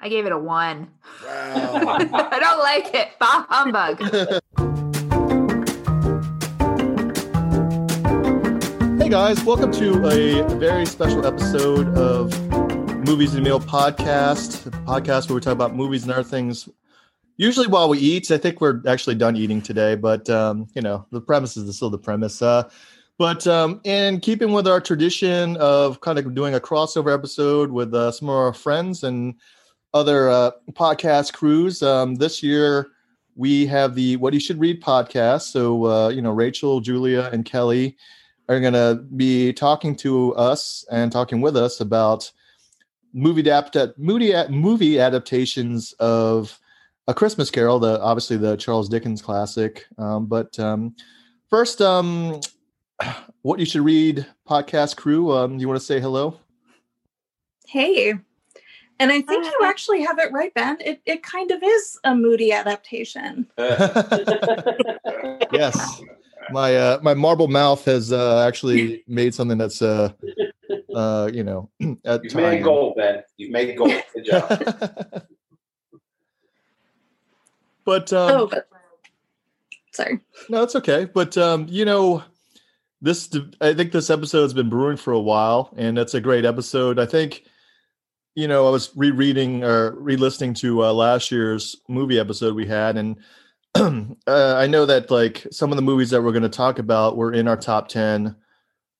I gave it a one. Wow. I don't like it. Bah humbug. hey guys, welcome to a very special episode of Movies and Meal podcast, a podcast where we talk about movies and other things. Usually while we eat, I think we're actually done eating today, but um, you know the premise is still the premise. Uh, but um, in keeping with our tradition of kind of doing a crossover episode with uh, some of our friends and other uh, podcast crews, um, this year we have the What You Should Read podcast. So, uh, you know, Rachel, Julia, and Kelly are going to be talking to us and talking with us about movie adapt movie movie adaptations of A Christmas Carol, the obviously the Charles Dickens classic. Um, but um, first, um, what you should read podcast crew. Um, you want to say hello? Hey. And I think you actually have it right, Ben. It it kind of is a moody adaptation. yes. My uh, my marble mouth has uh, actually made something that's uh, uh, you know at You've time. made gold, Ben. You've made gold. Good job. but um, oh, but sorry. No, it's okay. But um, you know, this I think this episode's been brewing for a while, and it's a great episode. I think, you know, I was rereading or re-listening to uh, last year's movie episode we had, and uh, I know that like some of the movies that we're going to talk about were in our top ten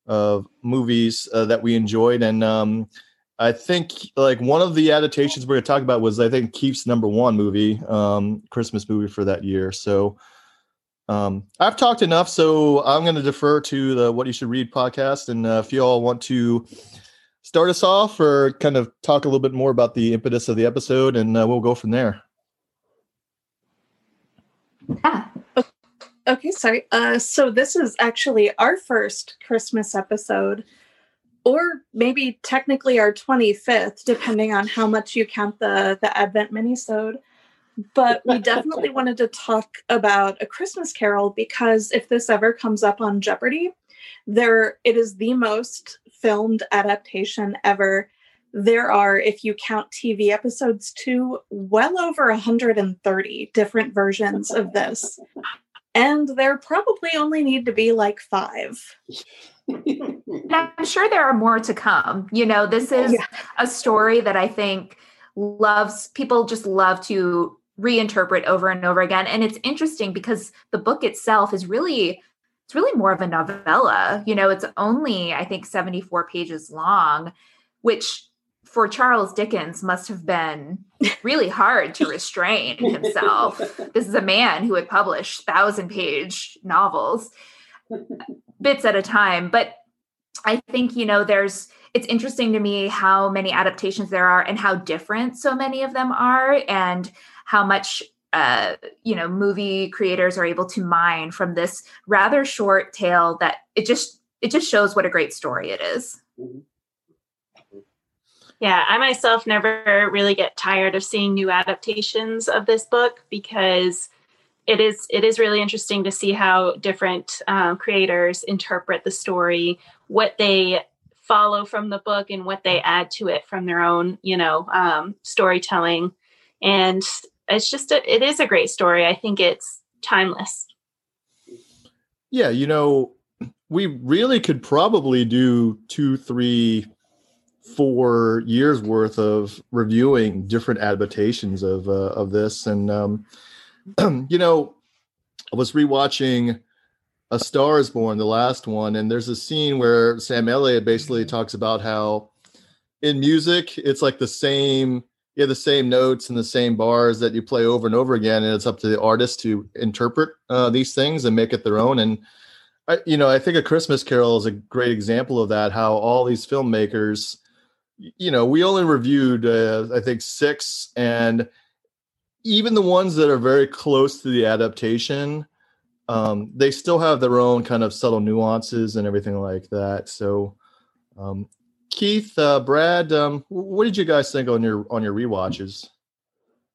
of movies uh, that we enjoyed, and um, I think like one of the adaptations we're going to talk about was I think Keith's number one movie, um, Christmas movie for that year. So. Um, I've talked enough, so I'm going to defer to the What You Should Read podcast. And uh, if you all want to start us off or kind of talk a little bit more about the impetus of the episode, and uh, we'll go from there. Yeah. Okay, sorry. Uh, so this is actually our first Christmas episode, or maybe technically our 25th, depending on how much you count the the Advent minisode. But we definitely wanted to talk about a Christmas Carol because if this ever comes up on Jeopardy, there it is the most filmed adaptation ever. There are, if you count TV episodes too, well over 130 different versions of this and there probably only need to be like five. I'm sure there are more to come. You know, this is Yeah. a story that I think loves people just love to reinterpret over and over again. And it's interesting because the book itself is really it's really more of a novella. You know, it's only I think 74 pages long, which for Charles Dickens must have been really hard to restrain himself. This is a man who had published thousand page novels bits at a time. But I think, you know, there's, it's interesting to me how many adaptations there are and how different so many of them are and how much uh you know movie creators are able to mine from this rather short tale that it just it just shows what a great story it is Yeah, I myself never really get tired of seeing new adaptations of this book because it is it is really interesting to see how different um, creators interpret the story, what they follow from the book, and what they add to it from their own, you know, um, storytelling. And it's just a, it is a great story. I think it's timeless. Yeah, you know, we really could probably do two, three, four years worth of reviewing different adaptations of uh, of this, and um, you know, I was rewatching A Star Is Born, the last one, and there's a scene where Sam Elliott basically talks about how in music it's like the same you have the same notes and the same bars that you play over and over again and it's up to the artist to interpret uh, these things and make it their own and I, you know i think a christmas carol is a great example of that how all these filmmakers you know we only reviewed uh, i think six and even the ones that are very close to the adaptation um, they still have their own kind of subtle nuances and everything like that so um, keith uh, brad um, what did you guys think on your on your rewatches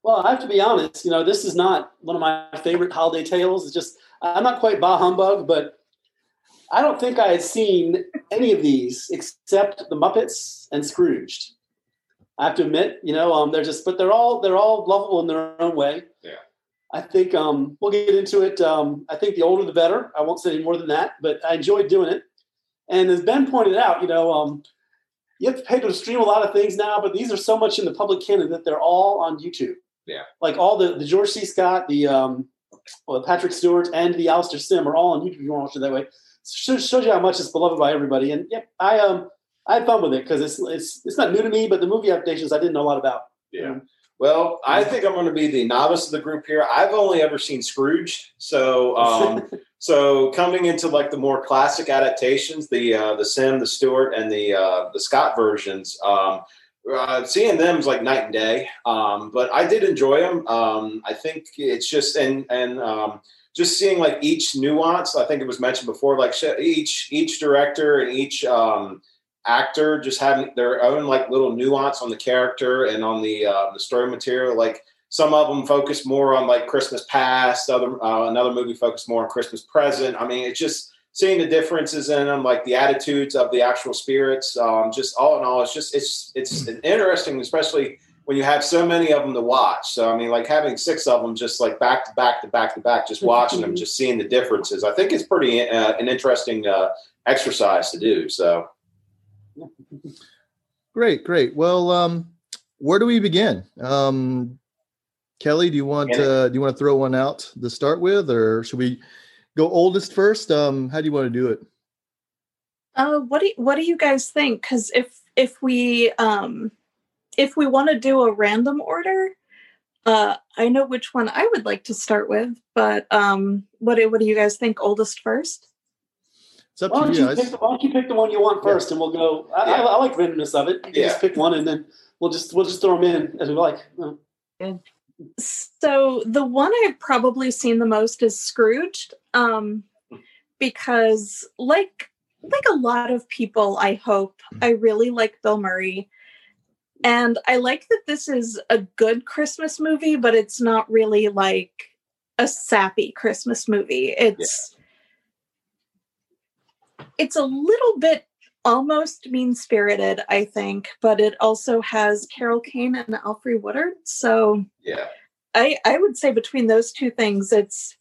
Well, I have to be honest. You know, this is not one of my favorite holiday tales. It's just I'm not quite bah humbug, but I don't think I had seen any of these except the Muppets and Scrooged. I have to admit, you know, um, they're just, but they're all they're all lovable in their own way. Yeah. I think um, we'll get into it. Um, I think the older the better. I won't say any more than that, but I enjoyed doing it. And as Ben pointed out, you know, um, you have to pay to stream a lot of things now, but these are so much in the public canon that they're all on YouTube. Yeah. Like all the the George C. Scott, the um, well, Patrick Stewart, and the Alastair Sim are all on YouTube. If you want to watch it that way, shows, shows you how much it's beloved by everybody. And yeah, I um I had fun with it because it's it's it's not new to me, but the movie adaptations I didn't know a lot about. Yeah. Well, I think I'm going to be the novice of the group here. I've only ever seen Scrooge, so um, so coming into like the more classic adaptations, the uh, the Sim, the Stewart, and the uh, the Scott versions. Um, uh, seeing them is like night and day. Um, but I did enjoy them. Um, I think it's just and and um, just seeing like each nuance. I think it was mentioned before, like each each director and each um, actor just having their own like little nuance on the character and on the uh, the story material. Like some of them focus more on like Christmas past. Other uh, another movie focused more on Christmas present. I mean, it's just seeing the differences in them, like the attitudes of the actual spirits. Um, just all in all, it's just it's it's interesting, especially when you have so many of them to watch. So I mean, like having six of them, just like back to back to back to back, just watching them, just seeing the differences. I think it's pretty uh, an interesting uh, exercise to do. So Great, great. Well, um, where do we begin? Um, Kelly, do you want uh, do you want to throw one out to start with, or should we go oldest first? Um, how do you want to do it? Uh, what do you, what do you guys think? Because if if we um, if we want to do a random order, uh, I know which one I would like to start with. But um, what do, what do you guys think? Oldest first? It's up Why to don't, you you guys. pick the, why don't you pick the one you want first, and we'll go. I, I, Yeah. I like randomness of it. You Yeah. just pick one, and then we'll just we'll just throw them in as we like. So the one I've probably seen the most is Scrooged, um, because like like a lot of people, I hope I really like Bill Murray, and I like that this is a good Christmas movie, but it's not really like a sappy Christmas movie. It's it's a little bit almost mean spirited, I think, but it also has Carol Kane and Alfred Woodard, so. yeah, I I would say between those two things, it's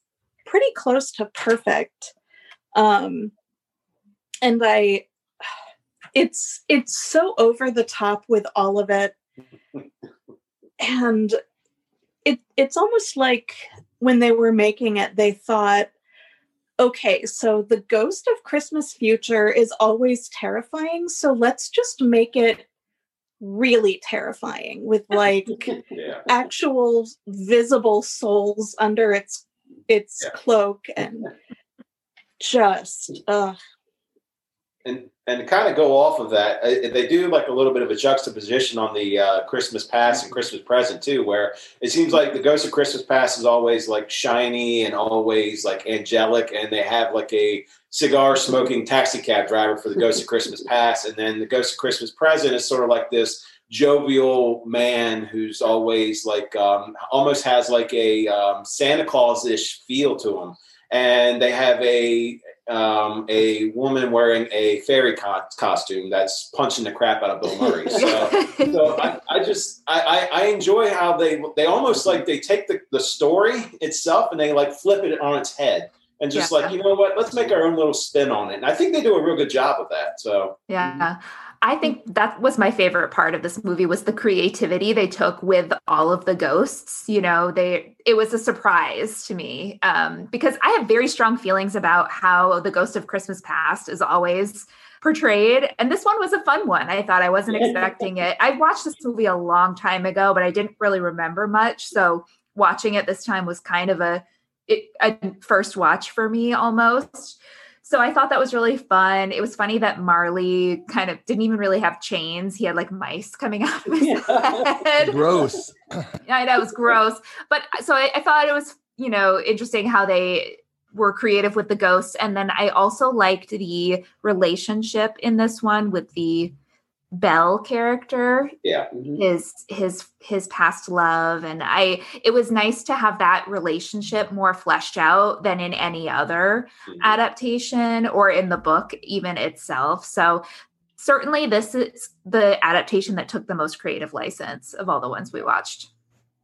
pretty close to perfect. Um, and I, it's it's so over the top with all of it, and it it's almost like when they were making it, they thought, okay, so the ghost of Christmas future is always terrifying, so let's just make it really terrifying with like yeah. actual visible souls under its its Yeah. cloak and just uh and and to kind of go off of that, uh, they do like a little bit of a juxtaposition on the uh, Christmas past and Christmas present too, where it seems like the Ghost of Christmas past is always like shiny and always like angelic, and they have like a cigar smoking taxi cab driver for the Ghost of Christmas past, and then the Ghost of Christmas present is sort of like this jovial man who's always like um, almost has like a um, Santa Claus ish feel to him, and they have a um, a woman wearing a fairy co- costume that's punching the crap out of Bill Murray. So, so I, I just I, I, enjoy how they they almost like they take the, the story itself and they like flip it on its head and just Yeah. like you know what let's make our own little spin on it. And I think they do a real good job of that. So Yeah. I think that was my favorite part of this movie was the creativity they took with all of the ghosts. You know, they it was a surprise to me um, because I have very strong feelings about how the Ghost of Christmas Past is always portrayed, and this one was a fun one. I thought I wasn't expecting it. I watched this movie a long time ago, but I didn't really remember much. So watching it this time was kind of a it, a first watch for me almost. So I thought that was really fun. It was funny that Marley kind of didn't even really have chains. He had like mice coming out of his Yeah. head. Gross. I know it was gross. But uh, so I, I thought it was, you know, interesting how they were creative with the ghosts. And then I also liked the relationship in this one with the Belle character yeah, his his his past love and i it was nice to have that relationship more fleshed out than in any other Mhm. adaptation or in the book even itself so certainly this is the adaptation that took the most creative license of all the ones we watched.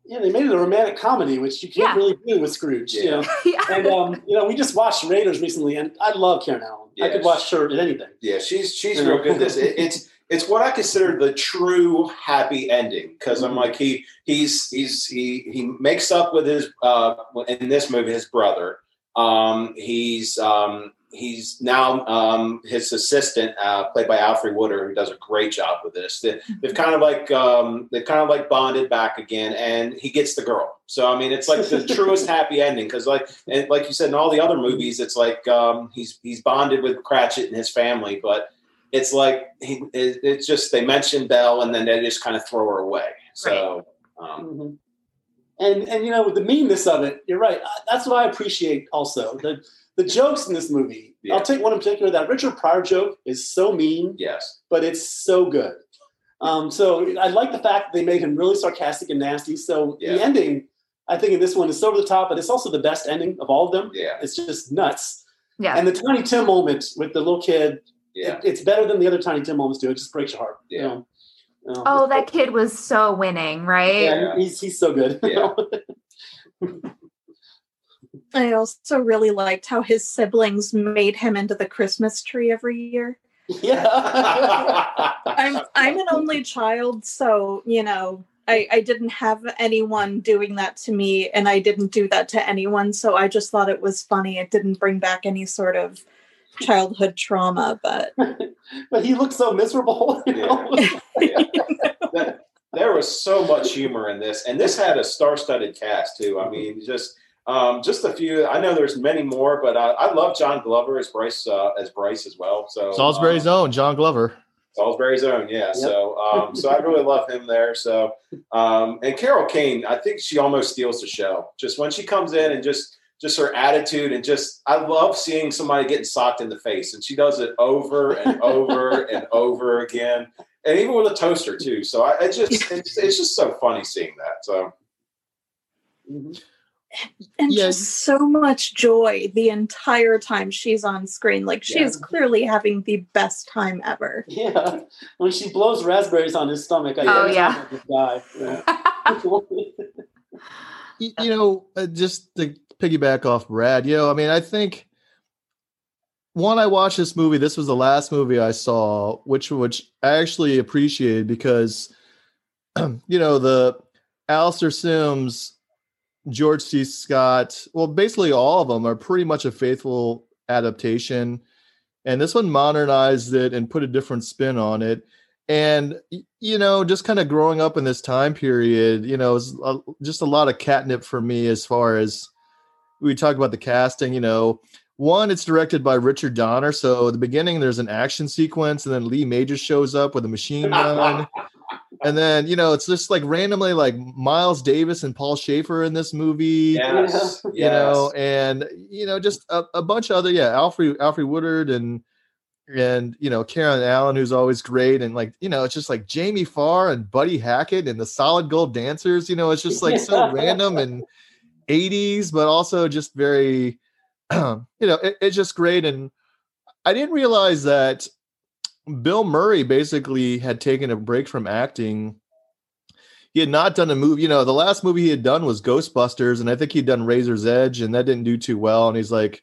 Yeah, they made it a romantic comedy, which you can't Yeah. really do with Scrooge. You know, yeah. and um, you know, we just watched Raiders recently, and I love Karen Allen. I could watch her in anything. Yeah, she's she's real good. at This it, it's it's what I consider the true happy ending because I'm Mhm. like he he's he's he he makes up with his uh in this movie his brother. Um, he's um he's now um his assistant uh played by Alfred Woodard who does a great job with this. They, they've kind of like um they've kind of like bonded back again and he gets the girl. So I mean it's like the truest happy ending because like and like you said in all the other movies it's like um he's he's bonded with Cratchit and his family but it's like he, it, it's just they mention Belle and then they just kind of throw her away. So um, Mhm. And and you know the meanness of it, you're right. Uh, That's what I appreciate. Also, the the jokes in this movie. Yeah. I'll take one in particular. That Richard Pryor joke is so mean, yes, but it's so good. Um, so I like the fact that they made him really sarcastic and nasty. So Yeah. the ending, I think, in this one is so over the top, but it's also the best ending of all of them. yeah, It's just nuts. yeah. And the Tiny Tim moment with the little kid, yeah. it- it's better than the other Tiny Tim moments do. It just breaks your heart. Yeah. You know, oh, it's- that kid was so winning, right? yeah, he's he's so good. Yeah. I also really liked how his siblings made him into the Christmas tree every year. yeah. I'm I'm an only child, so you know, I, I didn't have anyone doing that to me and I didn't do that to anyone. So I just thought it was funny. It didn't bring back any sort of childhood trauma, but but he looked so miserable. You know? Yeah. That- there was so much humor in this, and this had a star-studded cast too. I mean, just um, just a few. I know there's many more, but I, I love John Glover as Bryce uh, as Bryce as well. So Salisbury's um, own John Glover. Salisbury's own, yeah. So, um, so I really love him there. So, um, and Carol Kane, I think she almost steals the show. Just when she comes in and just, just her attitude and just, I love seeing somebody getting socked in the face, and she does it over and over and over again, and even with a toaster too. So, I, I just, it's, it's just so funny seeing that. So, Mhm. and Yeah. just so much joy the entire time she's on screen. Like she Yeah. is clearly having the best time ever. Yeah. When she blows raspberries on his stomach, I Oh, think yeah. I. Yeah. You know, uh, just to piggyback off Brad, you know, I mean, I think one, I watched this movie. This was the last movie I saw, which which I actually appreciated because, you know, the Alastair Sims, George C. Scott, well, basically all of them are pretty much a faithful adaptation, and this one modernized it and put a different spin on it. And you know, just kind of growing up in this time period, you know, it's just a lot of catnip for me as far as we talk about the casting. You know, one, it's directed by Richard Donner, so at the beginning there's an action sequence, and then Lee Majors shows up with a machine gun, and then you know it's just like randomly like Miles Davis and Paul Shaffer in this movie yes, you know, and you know, just a, a bunch of other, yeah, Alfred Alfred Woodard and and you know Karen Allen, who's always great, and like you know, it's just like Jamie Farr and Buddy Hackett and the Solid Gold Dancers. You know, it's just like so random and 80s, but also just very, you know, it, it's just great. And I didn't realize that Bill Murray basically had taken a break from acting. He had not done a movie, you know, the last movie he had done was Ghostbusters, and I think he'd done Razor's Edge, and that didn't do too well. And he's like,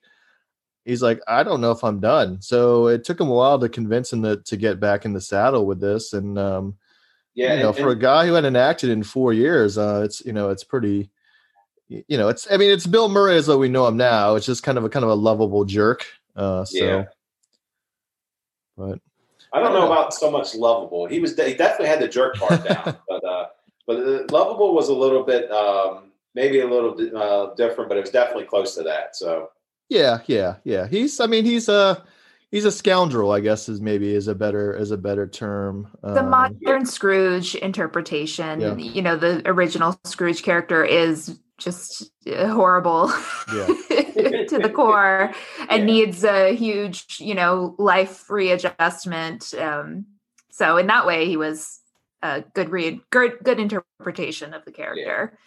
he's like, I don't know if I'm done. So it took him a while to convince him to, to get back in the saddle with this. And um, yeah. you know, and- for a guy who hadn't acted in four years, uh, it's you know, it's pretty, you know, it's I mean, it's Bill Murray as though we know him now. It's just kind of a kind of a lovable jerk. Uh, so, Yeah. but I don't know about so much lovable. He was he definitely had the jerk part down, but uh, but uh, lovable was a little bit um, maybe a little uh, different, but it was definitely close to that. So yeah, yeah, yeah. He's I mean, he's a he's a scoundrel. I guess is maybe is a better is a better term. the Um, modern Scrooge interpretation, Yeah. you know, the original Scrooge character is just uh, horrible Yeah. to the core and Yeah. needs a huge, you know, life readjustment. Um, so in that way, he was a good read, good, good interpretation of the character.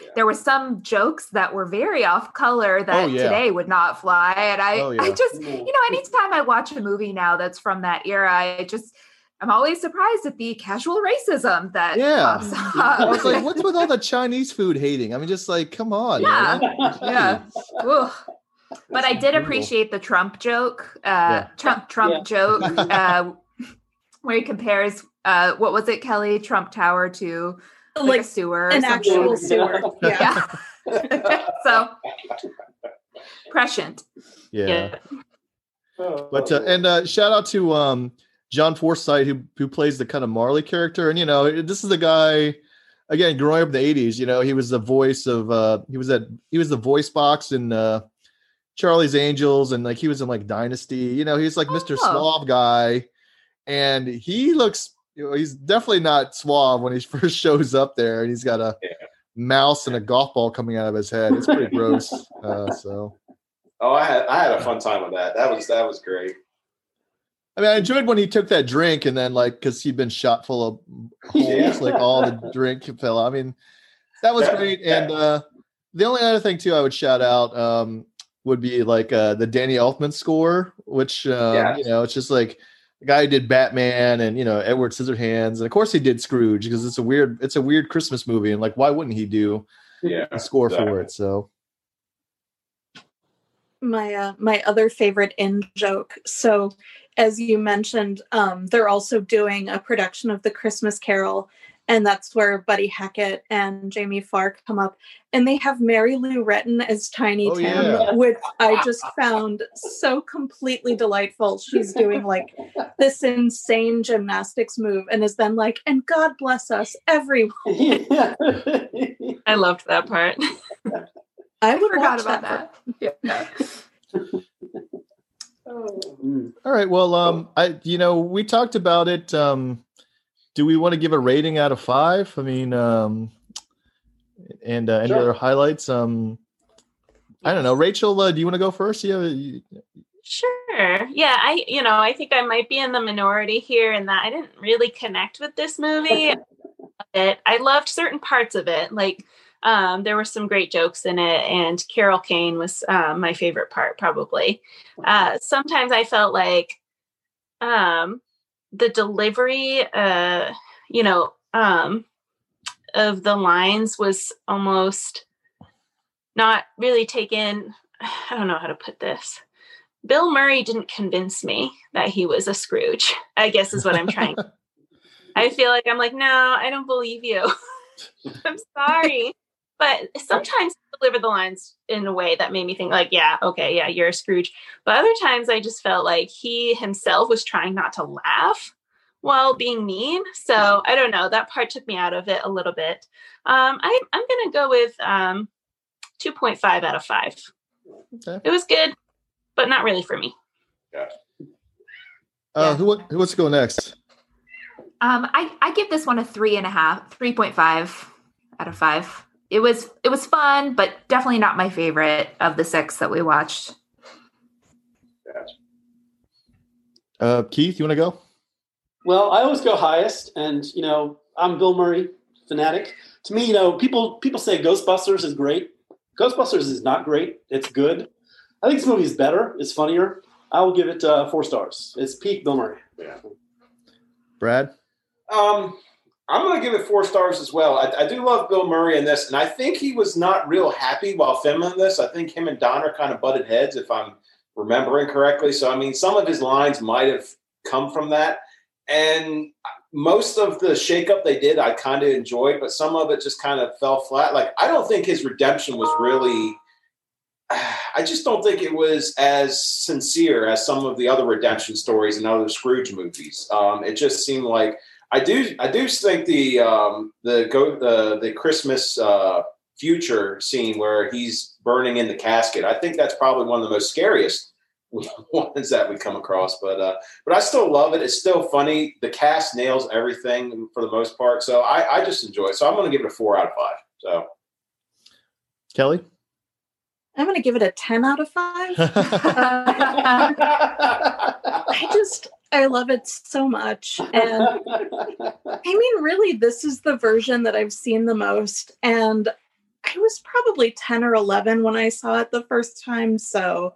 Yeah. There were some jokes that were very off color that Oh, yeah. today would not fly, and I, Oh, I just, you know, anytime I watch a movie now that's from that era, I just I'm always surprised at the casual racism that Yeah. pops I was like, what's with all the Chinese food hating? I mean, just like, come on. Yeah. man. yeah. Ugh. But I did brutal. appreciate the Trump joke, uh, Yeah. Trump Trump Yeah. joke, uh, where he compares uh, what was it, Kelly, Trump Tower to like, like a sewer, an something. actual sewer. Yeah. Yeah. so prescient. Yeah. Oh, But uh, and uh, shout out to um, John Forsythe who who plays the kind of Marley character, and you know this is the guy again growing up in the '80s. You know he was the voice of uh, he was at he was the voice box in uh, Charlie's Angels, and like he was in like Dynasty. You know he's like Mr. Oh. Suave guy, and he looks you know, he's definitely not suave when he first shows up there, and he's got a Yeah. mouse and a golf ball coming out of his head. It's pretty gross. Uh, so. Oh, I had I had a fun time with that. That was that was great. I mean, I enjoyed when he took that drink and then like because he'd been shot full of holes, Yeah. like all the drink fell. out. I mean, that was Yeah, great. yeah. And uh the only other thing too I would shout out um would be like uh the Danny Elfman score, which um, Yeah. you know, it's just like the guy who did Batman and you know Edward Scissorhands, and of course he did Scrooge because it's a weird it's a weird Christmas movie, and like why wouldn't he do Yeah. a score for it? So my uh, my other favorite in joke. So, as you mentioned, um, they're also doing a production of the Christmas Carol, and that's where Buddy Hackett and Jamie Farr come up, and they have Mary Lou Retton as Tiny Oh, Tim, yeah. which I just found so completely delightful. She's doing like this insane gymnastics move, and is then like, "And God bless us, everyone." yeah. I loved that part. I would Forgot watch about that. that. Yeah. Mm. All right. Well, um, I you know we talked about it. Um, do we want to give a rating out of five? I mean, um, and uh, any Sure. other highlights? Um, I don't know. Rachel, uh, do you want to go first? Yeah. You, Sure. Yeah, I you know, I think I might be in the minority here in that I didn't really connect with this movie. it. I loved certain parts of it. Like um, there were some great jokes in it, and Carol Kane was uh, my favorite part, probably. Uh, sometimes I felt like um, the delivery, uh, you know, um, of the lines was almost not really taken. I don't know how to put this. Bill Murray didn't convince me that he was a Scrooge, I guess is what I'm trying. I feel like I'm like, no, I don't believe you. I'm sorry. But sometimes he delivered the lines in a way that made me think, like, yeah, okay, yeah, you're a Scrooge. But other times I just felt like he himself was trying not to laugh while being mean. So I don't know. That part took me out of it a little bit. Um, I, I'm going to go with um, 2.5 out of 5. Okay. It was good, but not really for me. Yeah. Uh, who wa- who wants to go next? Um, I, I give this one a three and a half, 3.5 out of five. It was it was fun, but definitely not my favorite of the six that we watched. Uh, Keith, you want to go? Well, I always go highest, and you know, I'm Bill Murray fanatic. To me, you know, people people say Ghostbusters is great. Ghostbusters is not great. It's good. I think this movie is better. It's funnier. I will give it uh, four stars. It's peak Bill Murray. Yeah. Brad. Um, I'm going to give it four stars as well. I, I do love Bill Murray in this, and I think he was not real happy while filming this. I think him and Donner kind of butted heads, if I'm remembering correctly. So, I mean, some of his lines might have come from that. And most of the shakeup they did, I kind of enjoyed, but some of it just kind of fell flat. Like, I don't think his redemption was really. I just don't think it was as sincere as some of the other redemption stories in other Scrooge movies. Um, it just seemed like I do. I do think the um, the go the the Christmas uh, future scene where he's burning in the casket. I think that's probably one of the most scariest ones that we come across. But uh, but I still love it. It's still funny. The cast nails everything for the most part. So I, I just enjoy it. So I'm going to give it a four out of five. So Kelly. I'm going to give it a 10 out of 5. I just I love it so much. And I mean really this is the version that I've seen the most and I was probably 10 or 11 when I saw it the first time, so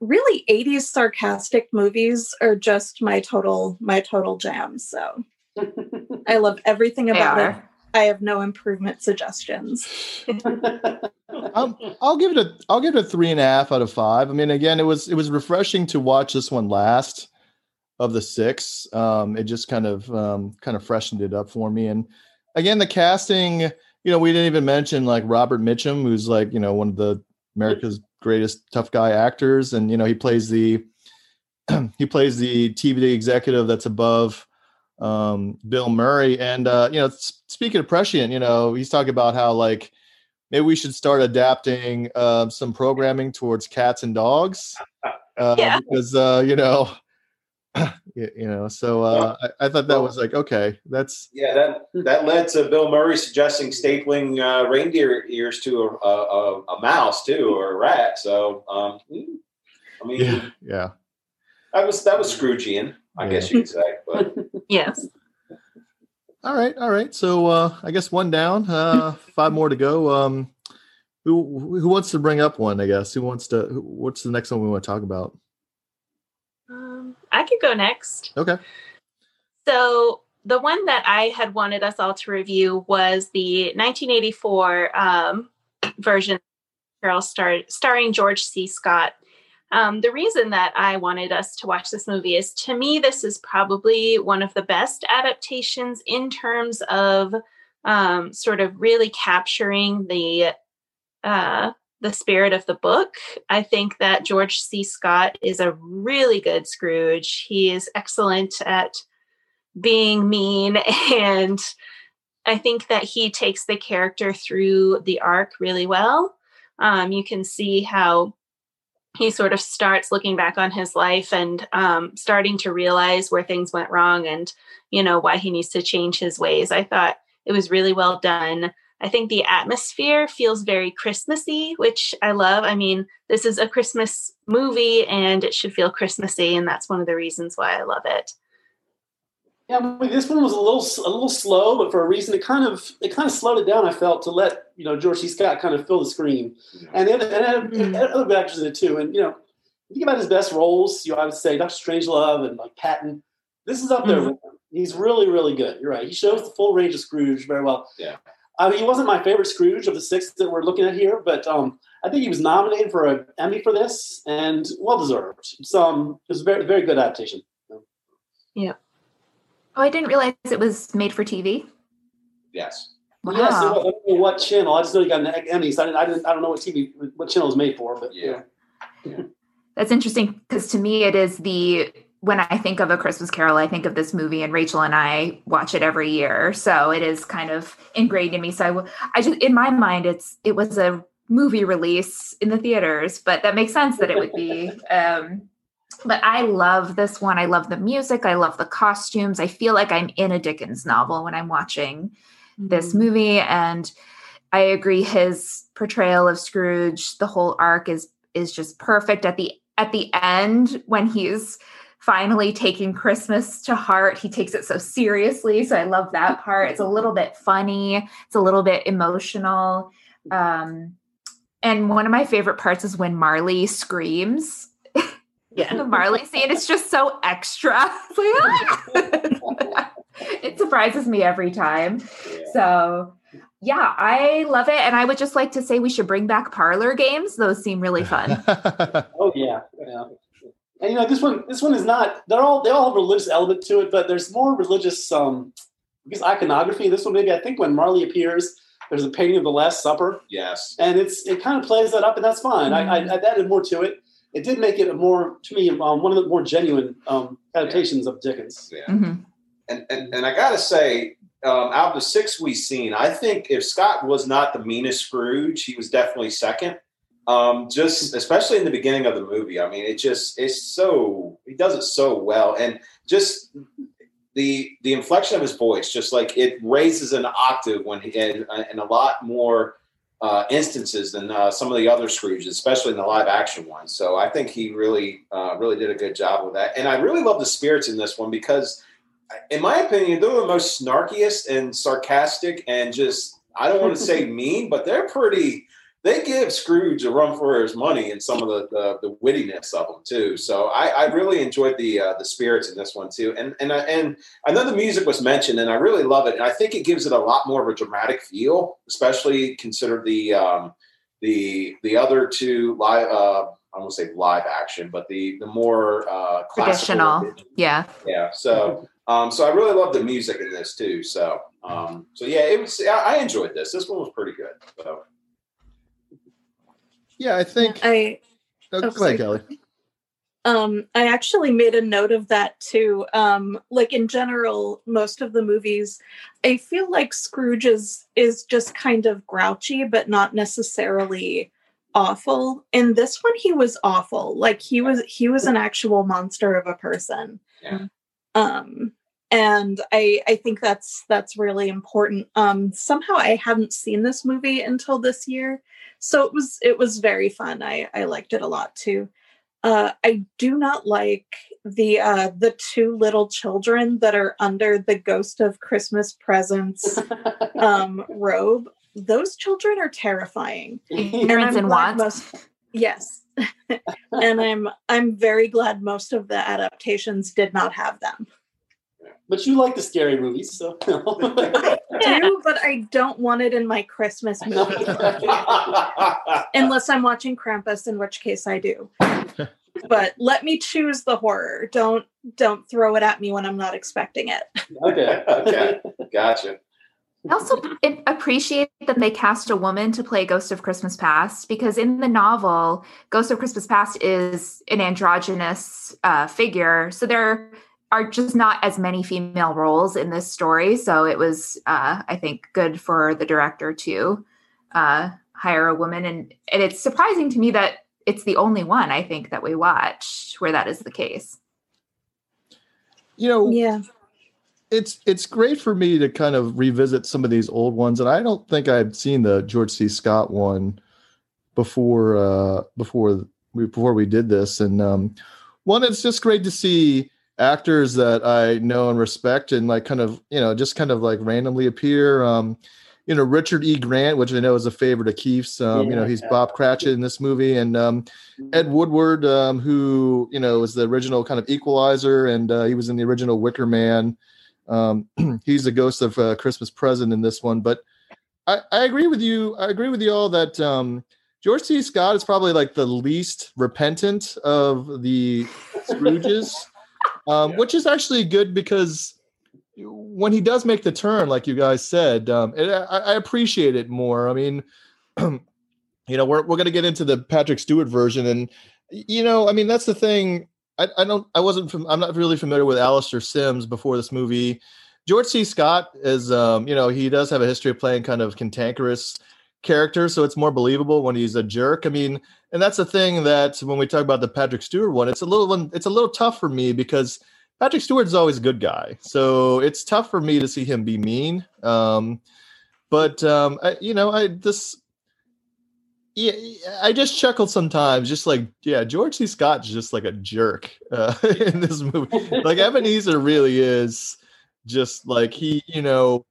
really 80s sarcastic movies are just my total my total jam. So I love everything about it. I have no improvement suggestions. Um, I'll give it a I'll give it a three and a half out of five. I mean, again, it was it was refreshing to watch this one last of the six. Um, it just kind of um, kind of freshened it up for me. And again, the casting, you know, we didn't even mention like Robert Mitchum, who's like you know one of the America's greatest tough guy actors, and you know he plays the he plays the TV executive that's above um, Bill Murray. And uh, you know, speaking of prescient, you know, he's talking about how like maybe we should start adapting uh, some programming towards cats and dogs uh, Yeah. because uh, you know you, you know so uh, I, I thought that was like okay that's Yeah, that that led to Bill Murray suggesting stapling uh, reindeer ears to a, a, a, a mouse too, or a rat. So, um, I mean, yeah yeah that was that was Scroogean, I guess you could say. But Yes. all right all right so uh, i guess one down uh, five more to go um, who who wants to bring up one i guess who wants to who, what's the next one we want to talk about Um, I could go next. okay So the one that I had wanted us all to review was the 1984 um, version, Carol star- starring George C. Scott. Um, the reason that I wanted us to watch this movie is, to me, this is probably one of the best adaptations in terms of um, sort of really capturing the uh, the spirit of the book. I think that George C. Scott is a really good Scrooge. He is excellent at being mean and i think that he takes the character through the arc really well um, you can see how he sort of starts looking back on his life and um, starting to realize where things went wrong and you know why he needs to change his ways i thought it was really well done i think the atmosphere feels very christmassy which i love i mean this is a christmas movie and it should feel christmassy and that's one of the reasons why i love it Yeah, I mean, this one was a little a little slow, but for a reason, it kind of it kind of slowed it down. I felt to let you know George C. Scott kind of fill the screen, and the other and other, and other good actors in it too. And you know, think about his best roles. You know, I would say Doctor Strangelove and like Patton. This is up there Mhm. He's really really good. You're right. He shows the full range of Scrooge very well. Yeah. I mean, he wasn't my favorite Scrooge of the six that we're looking at here, but um, I think he was nominated for an Emmy for this, and well deserved. It's um, it was a very very good adaptation. Yeah. Oh, I didn't realize it was made for TV. yes, Wow. Yes, it was- I don't know what channel. I just know he got an Emmy. So I, didn't, I, didn't, I don't know what TV, what channel it was made for, but Yeah. That's interesting because to me, it is the when I think of a Christmas Carol, I think of this movie, and Rachel and I watch it every year. So it is kind of ingrained in me. So I, w- I just in my mind, it's it was a movie release in the theaters, but that makes sense that it would be. Um, but I love this one. I love the music. I love the costumes. I feel like I'm in a Dickens novel when I'm watching this Mm-hmm. movie and i agree his portrayal of scrooge the whole arc is is just perfect at the at the end when he's finally taking christmas to heart he takes it so seriously so i love that part it's a little bit funny it's a little bit emotional um and one of my favorite parts is when marley screams yeah the Marley scene is just so extra. It's like, ah! it surprises me every time. Yeah. So, yeah, I love it. And I would just like to say we should bring back parlor games. Those seem really fun. oh yeah, yeah. And you know, this one, this one is not. They're all they all have a religious element to it, but there's more religious, um, I guess iconography. This one, maybe I think when Marley appears, there's a painting of the Last Supper, yes, and it's it kind of plays that up, and that's fine. I, I, I added more to it. It did make it a more to me um, one of the more genuine um, adaptations of Dickens. yeah. Mhm. And and and I gotta say, um, out of the six we've seen, I think if Scott was not the meanest Scrooge, he was definitely second. Um, just especially in the beginning of the movie. I mean, it just it's so he does it so well, and just the the inflection of his voice, just like it raises an octave when he and, and a lot more uh, instances than uh, some of the other Scrooges, especially in the live action one. So I think he really uh, really did a good job with that, and I really love the spirits in this one because in my opinion, they're the most snarkiest and sarcastic and just I don't want to say mean, but they're pretty they give Scrooge a run for his money in some of the the, the wittiness of them too. So I, I really enjoyed the uh, the spirits in this one too. And and I, and I know the music was mentioned, and I really love it. And I think it gives it a lot more of a dramatic feel, especially consider the um, the the other two live. Uh, I won't say live action, but the the more uh, traditional. Yeah. Yeah. So um, so I really love the music in this too. So um, so yeah, it was. I, I enjoyed this. This one was pretty good. So. Yeah, I think. I Oh, oh, go ahead. Kelly. Um, I actually made a note of that too. Um, like in general, most of the movies, I feel like Scrooge is is just kind of grouchy, but not necessarily awful. In this one, he was awful. Like he was he was an actual monster of a person. Yeah. Um, and I I think that's that's really important. Um, somehow I hadn't seen this movie until this year, so it was it was very fun. I I liked it a lot too. Uh, I do not like the uh, the two little children that are under the Ghost of Christmas Presents um, robe. Those children are terrifying. Ignorance I'm and glad most- yes, and I'm I'm very glad most of the adaptations did not have them. But you like the scary movies, so. I do, but I don't want it in my Christmas movie unless I'm watching Krampus, in which case I do. but let me choose the horror. Don't don't throw it at me when I'm not expecting it. okay. Okay. Gotcha. I also appreciate that they cast a woman to play Ghost of Christmas Past because in the novel, Ghost of Christmas Past is an androgynous uh, figure. So there are just not as many female roles in this story. So it was, uh, I think, good for the director to uh, hire a woman. And, and it's surprising to me that it's the only one I think that we watched where that is the case. You know, Yeah. it's it's great for me to kind of revisit some of these old ones, and I don't think I've seen the George C. Scott one before uh, before we before we did this. And um, one, it's just great to see actors that I know and respect, and like kind of you know just kind of like randomly appear. Um, you know Richard E. Grant, which I know is a favorite of Keith's. Um, you know Yeah. he's Bob Cratchit in this movie, and um, Ed Woodward, um, who you know was the original kind of Equalizer, and uh, he was in the original Wicker Man. Um, he's the ghost of uh, Christmas Present in this one, but I, I agree with you. I agree with you all that um, George C. Scott is probably like the least repentant of the Scrooges, um, Yeah. which is actually good because when he does make the turn, like you guys said, um, it, I, I appreciate it more. I mean, you know, we're we're gonna get into the Patrick Stewart version, and you know, I mean, that's the thing. I, I don't, I wasn't, from, I'm not really familiar with Alastair Sims before this movie. George C. Scott is, um, you know, he does have a history of playing kind of cantankerous characters, so it's more believable when he's a jerk. I mean, and that's the thing that when we talk about the Patrick Stewart one, it's a little, one, it's a little tough for me because Patrick Stewart's always a good guy, so it's tough for me to see him be mean. Um, but um, I, you know, I this yeah, I just chuckled sometimes, just like, yeah, George C. Scott's just like a jerk uh, in this movie. Like Ebenezer really is just like he, you know,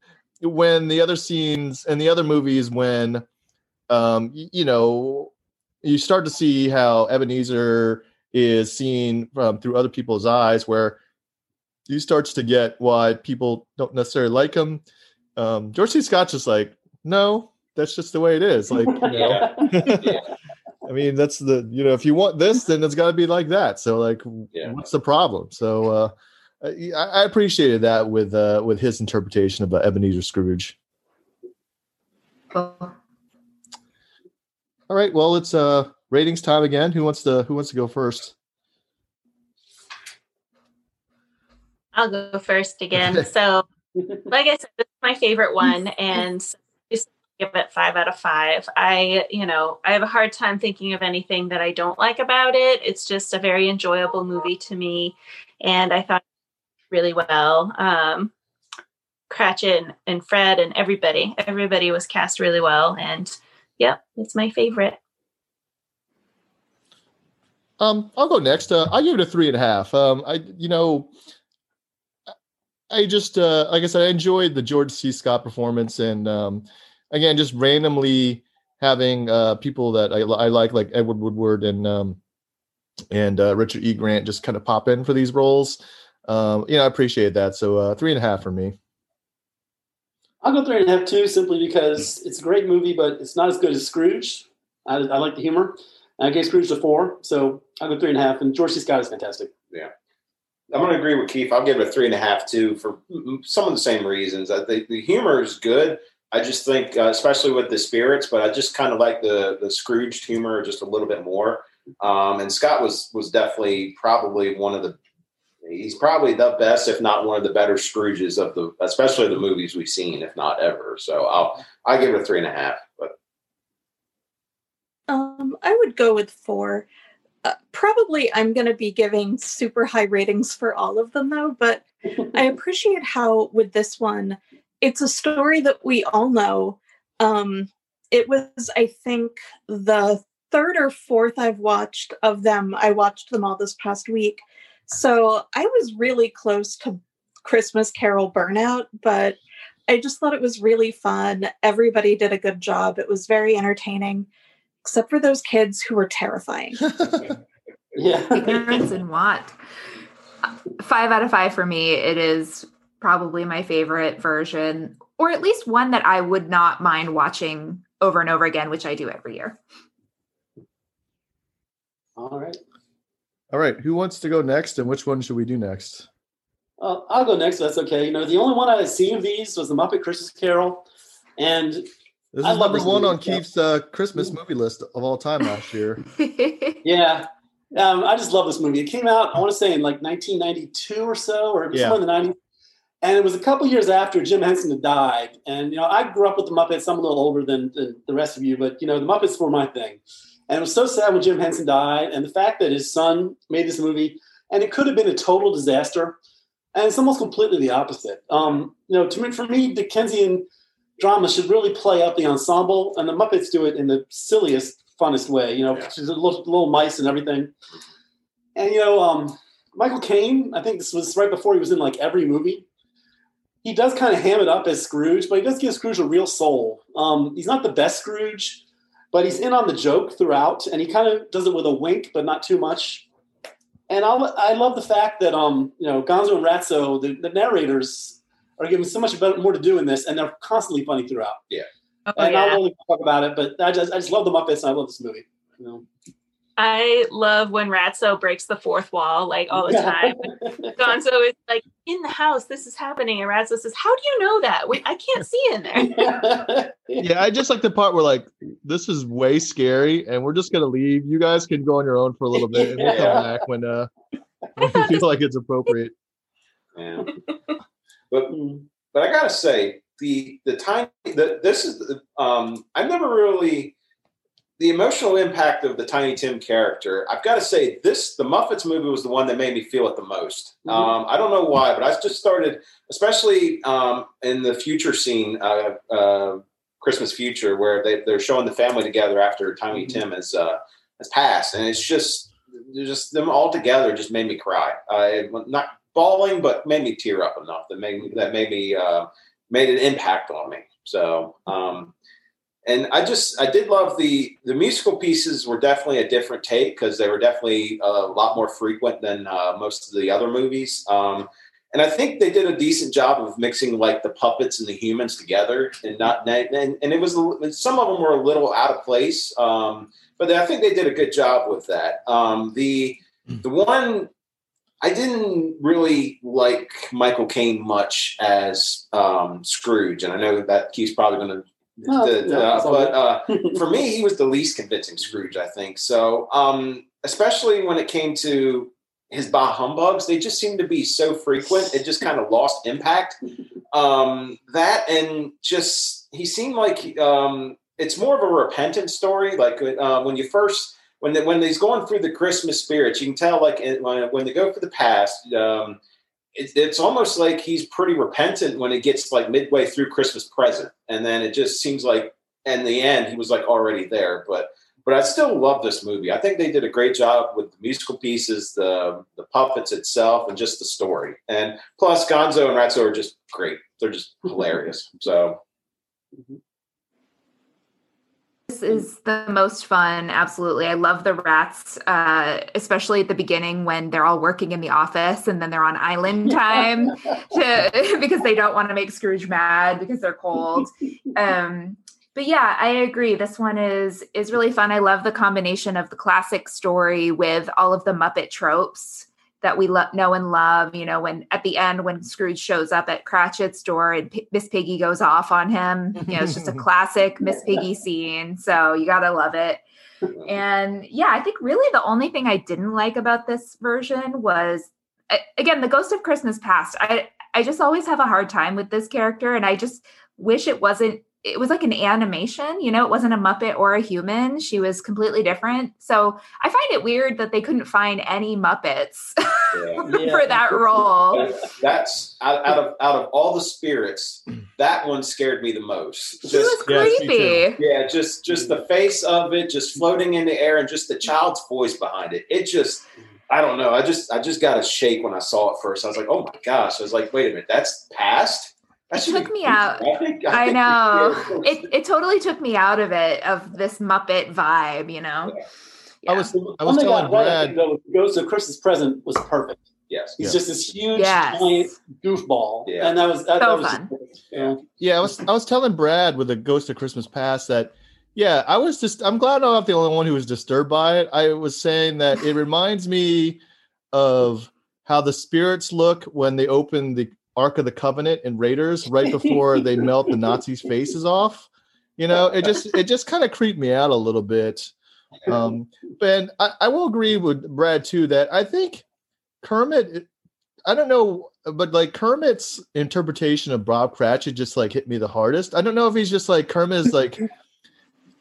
when the other scenes and the other movies, when, um, you know, you start to see how Ebenezer is seen from through other people's eyes, where he starts to get why people don't necessarily like him. Um, George C. Scott's just like, no, that's just the way it is. Like, you know. Yeah. Yeah. I mean, that's the you know, if you want this, then it's got to be like that. So, like, Yeah. what's the problem? So, uh, I, I appreciated that with uh, with his interpretation of uh, Ebenezer Scrooge. Cool. All right, well, it's uh, ratings time again. Who wants to Who wants to go first? I'll go first again. So, like I said, this is my favorite one, and just give it five out of five. I, you know, I have a hard time thinking of anything that I don't like about it. It's just a very enjoyable movie to me, and I thought it really well. Um, Cratchit and, and Fred and everybody, everybody was cast really well, and yep, it's my favorite. Um, I'll go next. Uh, I give it a three and a half. Um, I, you know, I just, uh, like I said, I enjoyed the George C. Scott performance, and um, again, just randomly having uh, people that I, I, like, like Edward Woodward and um, and uh, Richard E. Grant, just kind of pop in for these roles. Um, you know, I appreciate that. So uh, three and a half for me. I'll go three and a half too, simply because it's a great movie, but it's not as good as Scrooge. I, I like the humor. I gave Scrooge a four, so I'll go three and a half. And George C. Scott is fantastic. Yeah. I'm going to agree with Keith. I'll give it a three and a half too for some of the same reasons. I think the humor is good. I just think, uh, especially with the spirits, but I just kind of like the the Scrooge humor just a little bit more. Um, and Scott was was definitely probably one of the he's probably the best, if not one of the better Scrooges of the, especially the movies we've seen, if not ever. So I'll I give it a three and a half. But um, I would go with four. Uh, probably I'm going to be giving super high ratings for all of them though, but I appreciate how with this one, it's a story that we all know. Um, it was, I think, the third or fourth I've watched of them. I watched them all this past week. So I was really close to Christmas Carol Burnout, but I just thought it was really fun. Everybody did a good job. It was very entertaining, except for those kids who were terrifying. yeah. Ignorance and what? Five out of five for me. It is probably my favorite version, or at least one that I would not mind watching over and over again, which I do every year. All right. All right. Who wants to go next and which one should we do next? Uh, I'll go next. That's okay. You know, the only one I had seen of these was the Muppet Christmas Carol. And this is I number one on Keith's uh, Christmas movie list of all time last year. yeah. Um, I just love this movie. It came out, I want to say, in like 1992 or so, or yeah. somewhere in the 90s. And it was a couple years after Jim Henson had died. And, you know, I grew up with the Muppets. I'm a little older than, than the rest of you, but, you know, the Muppets were my thing. And it was so sad when Jim Henson died, and the fact that his son made this movie, and it could have been a total disaster, and it's almost completely the opposite. Um, you know, to me, for me, Dickensian drama should really play up the ensemble, and the Muppets do it in the silliest, funnest way. You know, yeah. little, little mice and everything. And you know, um, Michael Caine, I think this was right before he was in like every movie. He does kind of ham it up as Scrooge, but he does give Scrooge a real soul. Um, he's not the best Scrooge but he's in on the joke throughout, and he kind of does it with a wink, but not too much. And I, I love the fact that um you know Gonzo and Ratso, the, the narrators, are given so much more to do in this, and they're constantly funny throughout. Yeah. Oh, and yeah. I'll really talk about it, but I just I just love the Muppets, and I love this movie. You know. I love when Ratso breaks the fourth wall like all the time. Gonzo is like in the house. This is happening, and Ratso says, "How do you know that? Wait, I can't see in there." yeah, I just like the part where like this is way scary, and we're just gonna leave. You guys can go on your own for a little bit, and we'll come back when uh when we feel like it's appropriate. Yeah, but but I gotta say the the time that this is um I've never really the emotional impact of the Tiny Tim character, I've got to say, this the Muppets movie was the one that made me feel it the most. Mm-hmm. Um, I don't know why, but I just started, especially um, in the future scene, uh, uh, Christmas Future, where they, they're showing the family together after Tiny mm-hmm. Tim has uh, has passed, and it's just just them all together just made me cry. Uh, not bawling, but made me tear up enough that made me, that made me uh, made an impact on me. So. Um, and I just I did love the the musical pieces were definitely a different take because they were definitely a lot more frequent than uh, most of the other movies. Um, and I think they did a decent job of mixing like the puppets and the humans together, and not and, and it was some of them were a little out of place, um, but I think they did a good job with that. Um, the hmm. the one I didn't really like Michael Caine much as um, Scrooge, and I know that he's probably going to The, the, uh, but uh, for me, he was the least convincing Scrooge, I think. So, um, especially when it came to his bah humbugs, they just seemed to be so frequent. It just kind of lost impact. Um, that and just he seemed like um, it's more of a repentant story. Like uh, when you first when the, when he's going through the Christmas spirits, you can tell like when, when they go for the past. Um, it's, it's almost like he's pretty repentant when it gets like midway through Christmas present, and then it just seems like in the end he was like already there. But but I still love this movie. I think they did a great job with the musical pieces, the the puppets itself, and just the story. And plus, Gonzo and Ratso are just great. They're just hilarious. So. Mm-hmm. Is the most fun. Absolutely. I love the rats, uh, especially at the beginning when they're all working in the office and then they're on island time to, because they don't want to make Scrooge mad because they're cold. Um, but yeah, I agree. This one is is really fun. I love the combination of the classic story with all of the Muppet tropes that we lo- know and love. You know, when at the end when Scrooge shows up at Cratchit's door and P- Miss Piggy goes off on him, you know, it's just a classic Miss Piggy scene. So you gotta love it. And yeah, I think really the only thing I didn't like about this version was again the Ghost of Christmas Past. I I just always have a hard time with this character, and I just wish it wasn't it was like an animation, you know, it wasn't a Muppet or a human. She was completely different. So I find it weird that they couldn't find any Muppets yeah. for that role. That's out, out, of out of all the spirits, mm. that one scared me the most. Just, she was creepy. yeah, just just the face of it, just floating in the air, and just the child's voice behind it. It just I don't know. I just I just got a shake when I saw it first. I was like, oh my gosh. I was like, wait a minute, that's past it took me out. I, I, I know. It it totally took me out of it of this Muppet vibe, you know. Yeah. Yeah. I was I oh was telling Brad though, Ghost of Christmas Present was perfect. Yes. He's yeah. just this huge yes. giant goofball. Yeah. And that was that, so that was fun. yeah. Yeah, I was I was telling Brad with the Ghost of Christmas Past that yeah, I was just I'm glad I'm not the only one who was disturbed by it. I was saying that it reminds me of how the spirits look when they open the Ark of the Covenant and Raiders right before they melt the Nazis' faces off. You know, it just it just kind of creeped me out a little bit. Um, but I, I will agree with Brad too that I think Kermit. I don't know, but like Kermit's interpretation of Bob Cratchit just like hit me the hardest. I don't know if he's just like Kermit is like.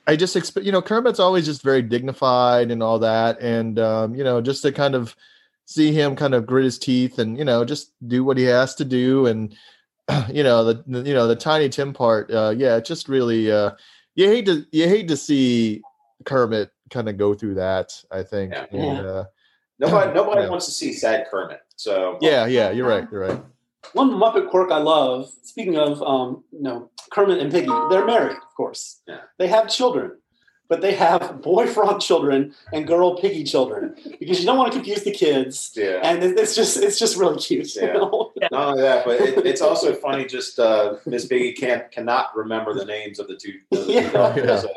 I just expect, you know, Kermit's always just very dignified and all that, and um, you know, just to kind of see him kind of grit his teeth and you know just do what he has to do and you know the, the you know the tiny tim part uh yeah just really uh you hate to you hate to see kermit kind of go through that i think yeah. and, uh, nobody nobody yeah. wants to see sad kermit so yeah yeah you're right you're right one muppet quirk i love speaking of um you know kermit and piggy they're married of course yeah. they have children but they have boy frog children and girl piggy children because you don't want to confuse the kids. Yeah. And it's just it's just really cute. Yeah. Not only that, but it, it's also funny. Just uh, Miss Piggy can't cannot remember the names of the two. The, yeah. The yeah. So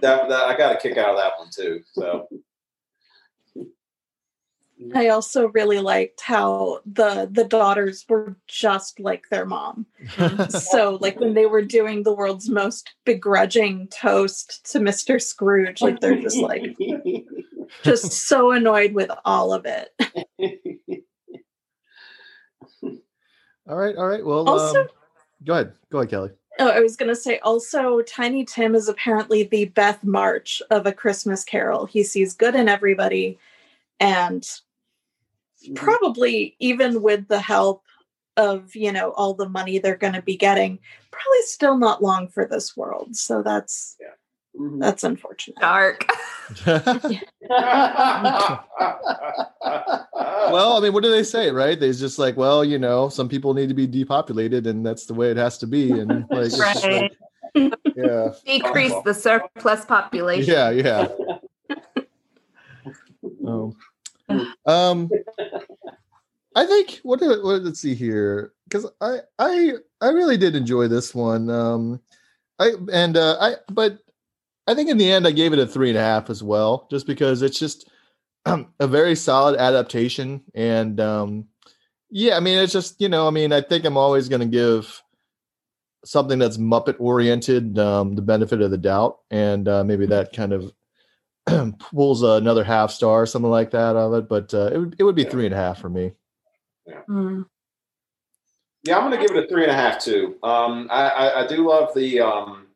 that, that I got a kick out of that one too. So I also really liked how the the daughters were just like their mom. so like when they were doing the world's most begrudging toast to Mr. Scrooge, like they're just like just so annoyed with all of it. all right, all right. Well, also, um, go ahead, go ahead, Kelly. Oh, I was going to say also, Tiny Tim is apparently the Beth March of A Christmas Carol. He sees good in everybody and. Probably even with the help of you know all the money they're going to be getting probably still not long for this world so that's yeah. mm-hmm. that's unfortunate. Dark. Well i mean what do they say right? They just like well you know some people need to be depopulated and that's the way it has to be and like, right. like yeah. Decrease the surplus population. Yeah yeah. Oh um, I think what, what let's see here because I I I really did enjoy this one. Um, I and uh, I but I think in the end I gave it a three and a half as well, just because it's just um, a very solid adaptation and um, yeah, I mean it's just you know I mean I think I'm always going to give something that's Muppet oriented um, the benefit of the doubt, and uh, maybe that kind of pulls another half star, or something like that out of it. But uh, it would it would be yeah. three and a half for me. Yeah. Mm. Yeah, I'm going to give it a three and a half too. Um, I, I, I, do love the. Um,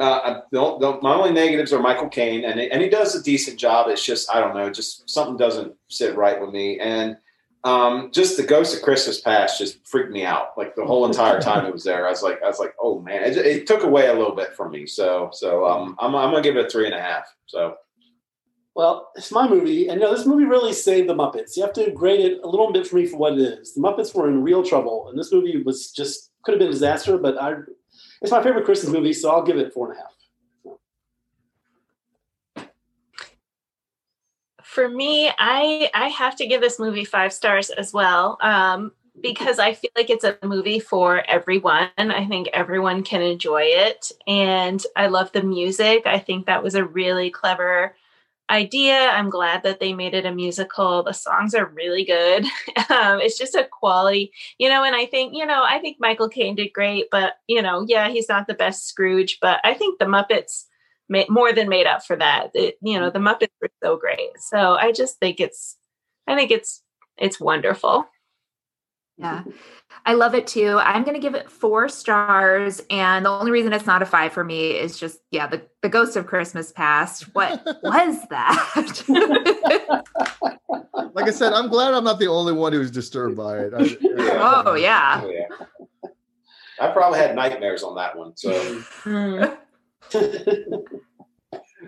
uh, don't, don't, my only negatives are Michael Caine, and and he does a decent job. It's just I don't know, just something doesn't sit right with me. And um, just the Ghost of Christmas Past just freaked me out. Like the whole entire time it was there, I was like, I was like, oh man, it, it took away a little bit from me. So, so um, I'm, I'm gonna give it a three and a half. So, well, it's my movie, and you know this movie really saved the Muppets. You have to grade it a little bit for me for what it is. The Muppets were in real trouble, and this movie was just could have been a disaster. But I, it's my favorite Christmas movie, so I'll give it four and a half. for me i i have to give this movie five stars as well um, because i feel like it's a movie for everyone i think everyone can enjoy it and i love the music i think that was a really clever idea. I'm glad that they made it a musical. The songs are really good. Um, it's just a quality, you know, and I think, you know, I think Michael Caine did great, but, you know, yeah, he's not the best Scrooge, but I think the Muppets made, more than made up for that. It, you know, the Muppets were so great. So I just think it's, I think it's, it's wonderful. Yeah. I love it too. I'm going to give it four stars. And the only reason it's not a five for me is just, yeah, the, the Ghost of Christmas Past. What was that? like I said, I'm glad I'm not the only one who's disturbed by it. I, oh, yeah. Oh, yeah. I probably had nightmares on that one. So,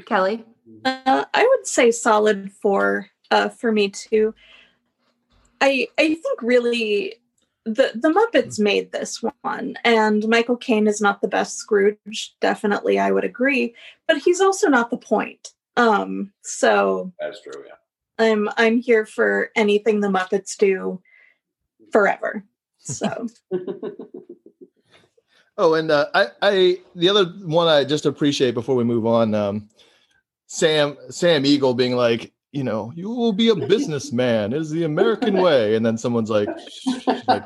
Kelly? Uh, I would say solid four uh, for me too. I I think really the the Muppets made this one, and Michael Caine is not the best Scrooge. Definitely, I would agree, but he's also not the point. Um, so that's true. Yeah, I'm I'm here for anything the Muppets do forever. So. oh, and uh, I I the other one I just appreciate before we move on. Um, Sam Sam Eagle being like, you know, you will be a businessman. It is the American way. And then someone's like, like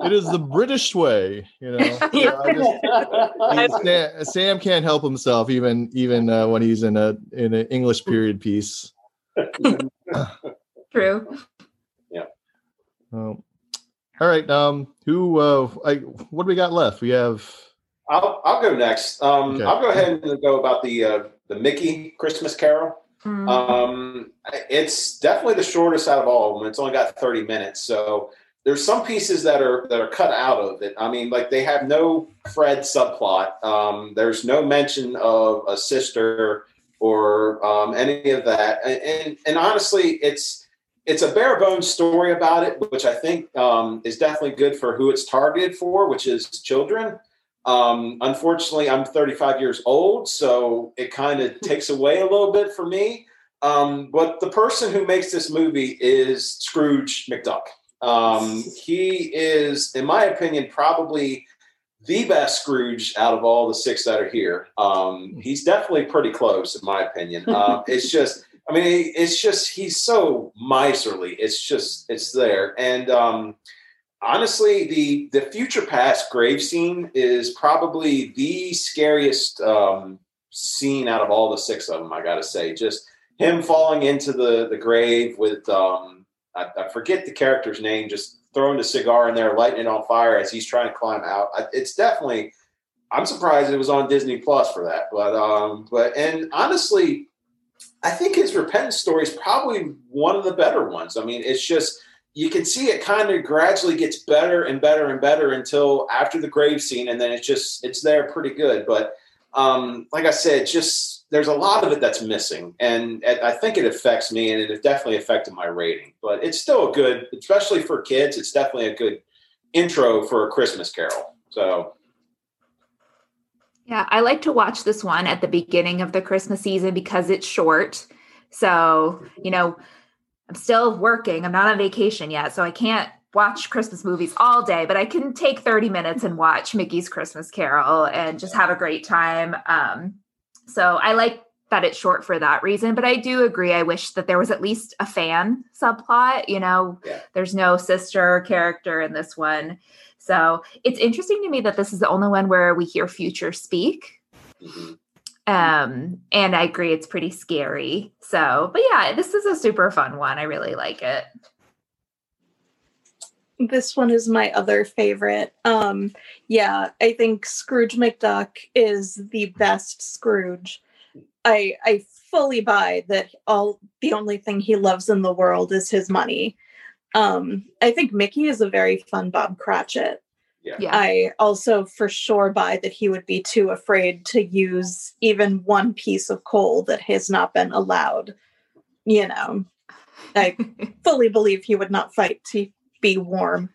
it is the British way. You know, just, Sam, Sam, can't help himself even even uh, when he's in a in an English period piece. True. Yeah. Um, all right. Um, who? Uh, I, what do we got left? We have. I'll I'll go next. Um, okay. I'll go ahead and go about the uh, the Mickey Christmas Carol. Mm-hmm. Um, it's definitely the shortest out of all of them. It's only got 30 minutes. So there's some pieces that are that are cut out of it. I mean, like they have no Fred subplot. Um, there's no mention of a sister or um, any of that. And, and, and honestly, it's it's a bare bones story about it, which I think um, is definitely good for who it's targeted for, which is children. Um, unfortunately, I'm 35 years old, so it kind of takes away a little bit for me. Um, but the person who makes this movie is Scrooge McDuck. Um, he is, in my opinion, probably the best Scrooge out of all the six that are here. Um, he's definitely pretty close, in my opinion. Uh, it's just, I mean, it's just he's so miserly. It's just, it's there, and um, honestly, the the future past grave scene is probably the scariest um, scene out of all the six of them. I got to say, just him falling into the the grave with um, I, I, forget the character's name, just throwing the cigar in there, lighting it on fire as he's trying to climb out. I, it's definitely. I'm surprised it was on Disney Plus for that, but um, but and honestly, I think his repentance story is probably one of the better ones. I mean, it's just you can see it kind of gradually gets better and better and better until after the grave scene, and then it's just it's there pretty good. But um, like I said, just there's a lot of it that's missing, and I think it affects me, and it definitely affected my rating. But it's still a good, especially for kids. It's definitely a good intro for a Christmas Carol. So. Yeah, I like to watch this one at the beginning of the Christmas season because it's short. So, you know, I'm still working. I'm not on vacation yet, so I can't watch Christmas movies all day, but I can take 30 minutes and watch Mickey's Christmas Carol and just have a great time. Um, so I like that it's short for that reason, but I do agree. I wish that there was at least a fan subplot. You know, yeah. there's no sister character in this one. So it's interesting to me that this is the only one where we hear future speak. Mm-hmm. Um, and I agree it's pretty scary. So, but yeah, this is a super fun one. I really like it. This one is my other favorite. Um, yeah, I think Scrooge McDuck is the best Scrooge. I I fully buy that all the only thing he loves in the world is his money. Um, I think Mickey is a very fun Bob Cratchit. Yeah. I also for sure buy that he would be too afraid to use even one piece of coal that has not been allowed. You know, I fully believe he would not fight to be warm.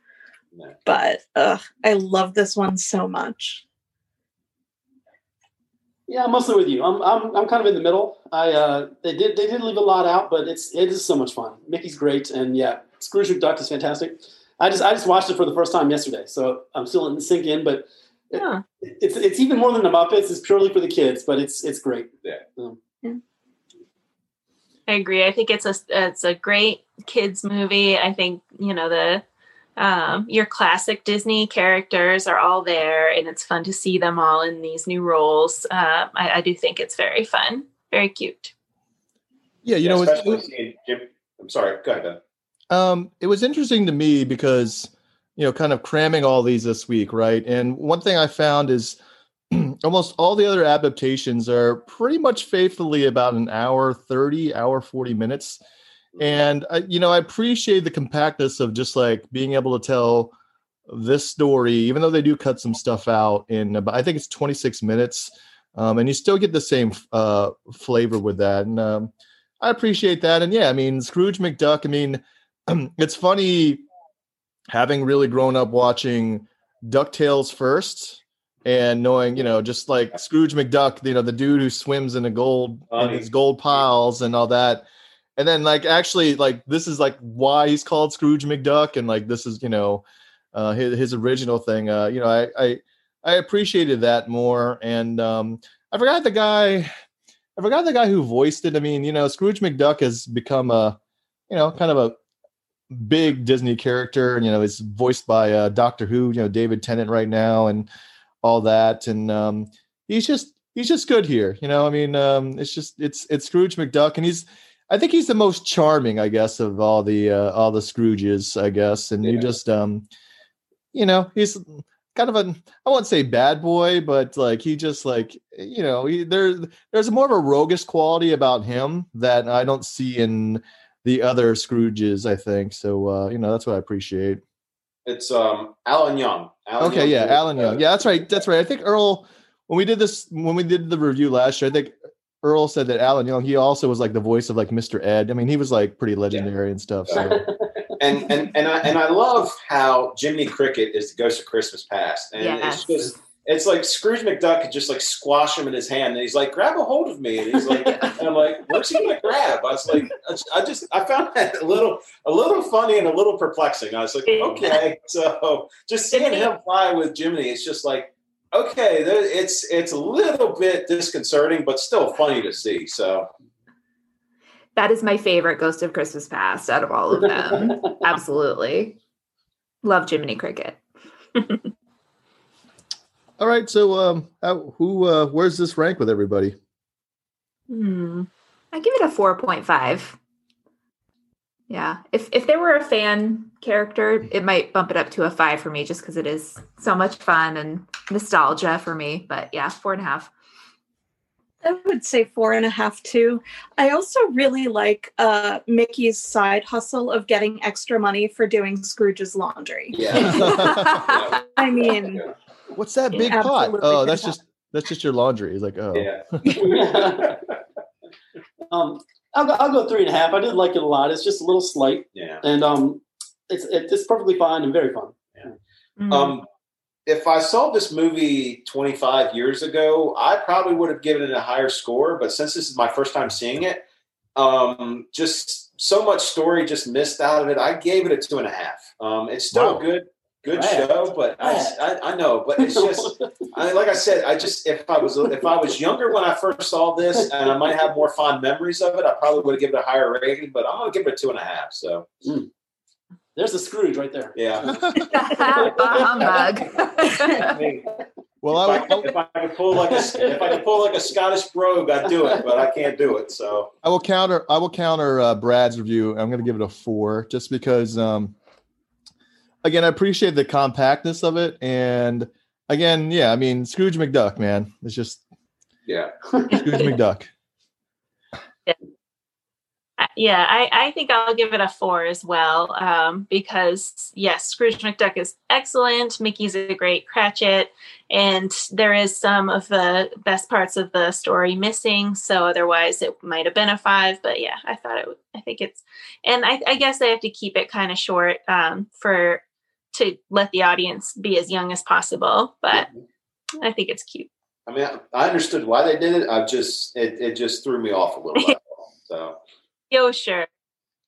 But uh, I love this one so much. Yeah, I'm mostly with you. I'm I'm I'm kind of in the middle. I uh, they did they did leave a lot out, but it's it is so much fun. Mickey's great, and yeah, Scrooge McDuck is fantastic. I just I just watched it for the first time yesterday, so I'm still in sink in. But it- Huh. it's it's even more than the Muppets. It's purely for the kids, but it's it's great. Yeah. Um, I agree. I think it's a it's a great kids movie. I think you know the um, your classic Disney characters are all there, and it's fun to see them all in these new roles. Uh, I, I do think it's very fun, very cute. Yeah, you know, it's- especially seeing Jim. I'm sorry. Go ahead. Ben. Um, it was interesting to me because, you know, kind of cramming all these this week, right? And one thing I found is almost all the other adaptations are pretty much faithfully about an hour 30, hour 40 minutes. And, I, you know, I appreciate the compactness of just like being able to tell this story, even though they do cut some stuff out in about, I think it's 26 minutes. Um, and you still get the same uh, flavor with that. And um, I appreciate that. And yeah, I mean, Scrooge McDuck, I mean, it's funny having really grown up watching DuckTales first and knowing, you know, just like Scrooge McDuck, you know, the dude who swims in a gold in his gold piles and all that. And then like actually like this is like why he's called Scrooge McDuck and like this is, you know, uh his, his original thing. Uh, you know, I I I appreciated that more. And um I forgot the guy I forgot the guy who voiced it. I mean, you know, Scrooge McDuck has become a, you know, kind of a big Disney character, and you know, it's voiced by uh, Doctor Who, you know, David Tennant right now, and all that. And um, he's just he's just good here. You know, I mean, um, it's just it's it's Scrooge McDuck, and he's I think he's the most charming, I guess, of all the uh, all the Scrooges, I guess. And you Yeah. just um, you know, he's kind of a I won't say bad boy, but like he just like you know, he, there there's more of a roguish quality about him that I don't see in the other Scrooges, I think. So uh, you know, that's what I appreciate. It's um Alan Young. Alan Okay, Young yeah, Alan Young. Yeah, that's right. That's right. I think Earl when we did this when we did the review last year, I think Earl said that Alan Young, he also was like the voice of like Mr. Ed. I mean, he was like pretty legendary and stuff. So and and and I and I love how Jiminy Cricket is the ghost of Christmas Past, and Yes. it's just it's like Scrooge McDuck could just like squash him in his hand, and he's like, "Grab a hold of me," and he's like, and I'm like, "Where's he gonna grab?" I was like, I just I found that a little a little funny and a little perplexing. I was like, okay, so just seeing him fly with Jiminy, it's just like. Okay, it's it's a little bit disconcerting, but still funny to see. So That is my favorite Ghost of Christmas Past out of all of them. Absolutely. Love Jiminy Cricket. all right, so um how, who uh where's this rank with everybody? Hmm. I give it a 4.5. Yeah. If if there were a fan character, it might bump it up to a five for me just because it is so much fun and nostalgia for me. But yeah, four and a half. I would say four and a half too. I also really like uh, Mickey's side hustle of getting extra money for doing Scrooge's laundry. yeah, I mean, What's that big pot? Oh, that's fantastic. just that's just your laundry. He's like, oh. yeah, um, I'll go, I'll go three and a half. I did like it a lot. It's just a little slight, yeah. and um, it's it's perfectly fine and very fun. Mm. Um, if I saw this movie 25 years ago, I probably would have given it a higher score. But since this is my first time seeing it, um, just so much story just missed out of it. I gave it a two and a half. Um, it's still Wow. good, good Right. show, but I, I, I know, but it's just, I, like I said, I just if I was if I was younger when I first saw this, and I might have more fond memories of it, I probably would have given it a higher rating. But I'm gonna give it a two and a half. So There's the Scrooge right there. yeah. Humbug. Well, if, I, I, if I could pull like a if I could pull like a Scottish brogue, I'd do it, but I can't do it. So I will counter. I will counter uh, Brad's review. I'm going to give it a four, just because. Um, again, I appreciate the compactness of it, and again, yeah, I mean Scrooge McDuck, man, it's just yeah, Scrooge McDuck. I- yeah, I, I think I'll give it a four as well um, because, yes, Scrooge McDuck is excellent. Mickey's a great Cratchit, and there is some of the best parts of the story missing. So otherwise, it might have been a five. But yeah, I thought it. I think it's, and I, I guess I have to keep it kind of short um, for to let the audience be as young as possible. But I think it's cute. I mean, I, I understood why they did it. I just it, it just threw me off a little bit. So Yo, sure.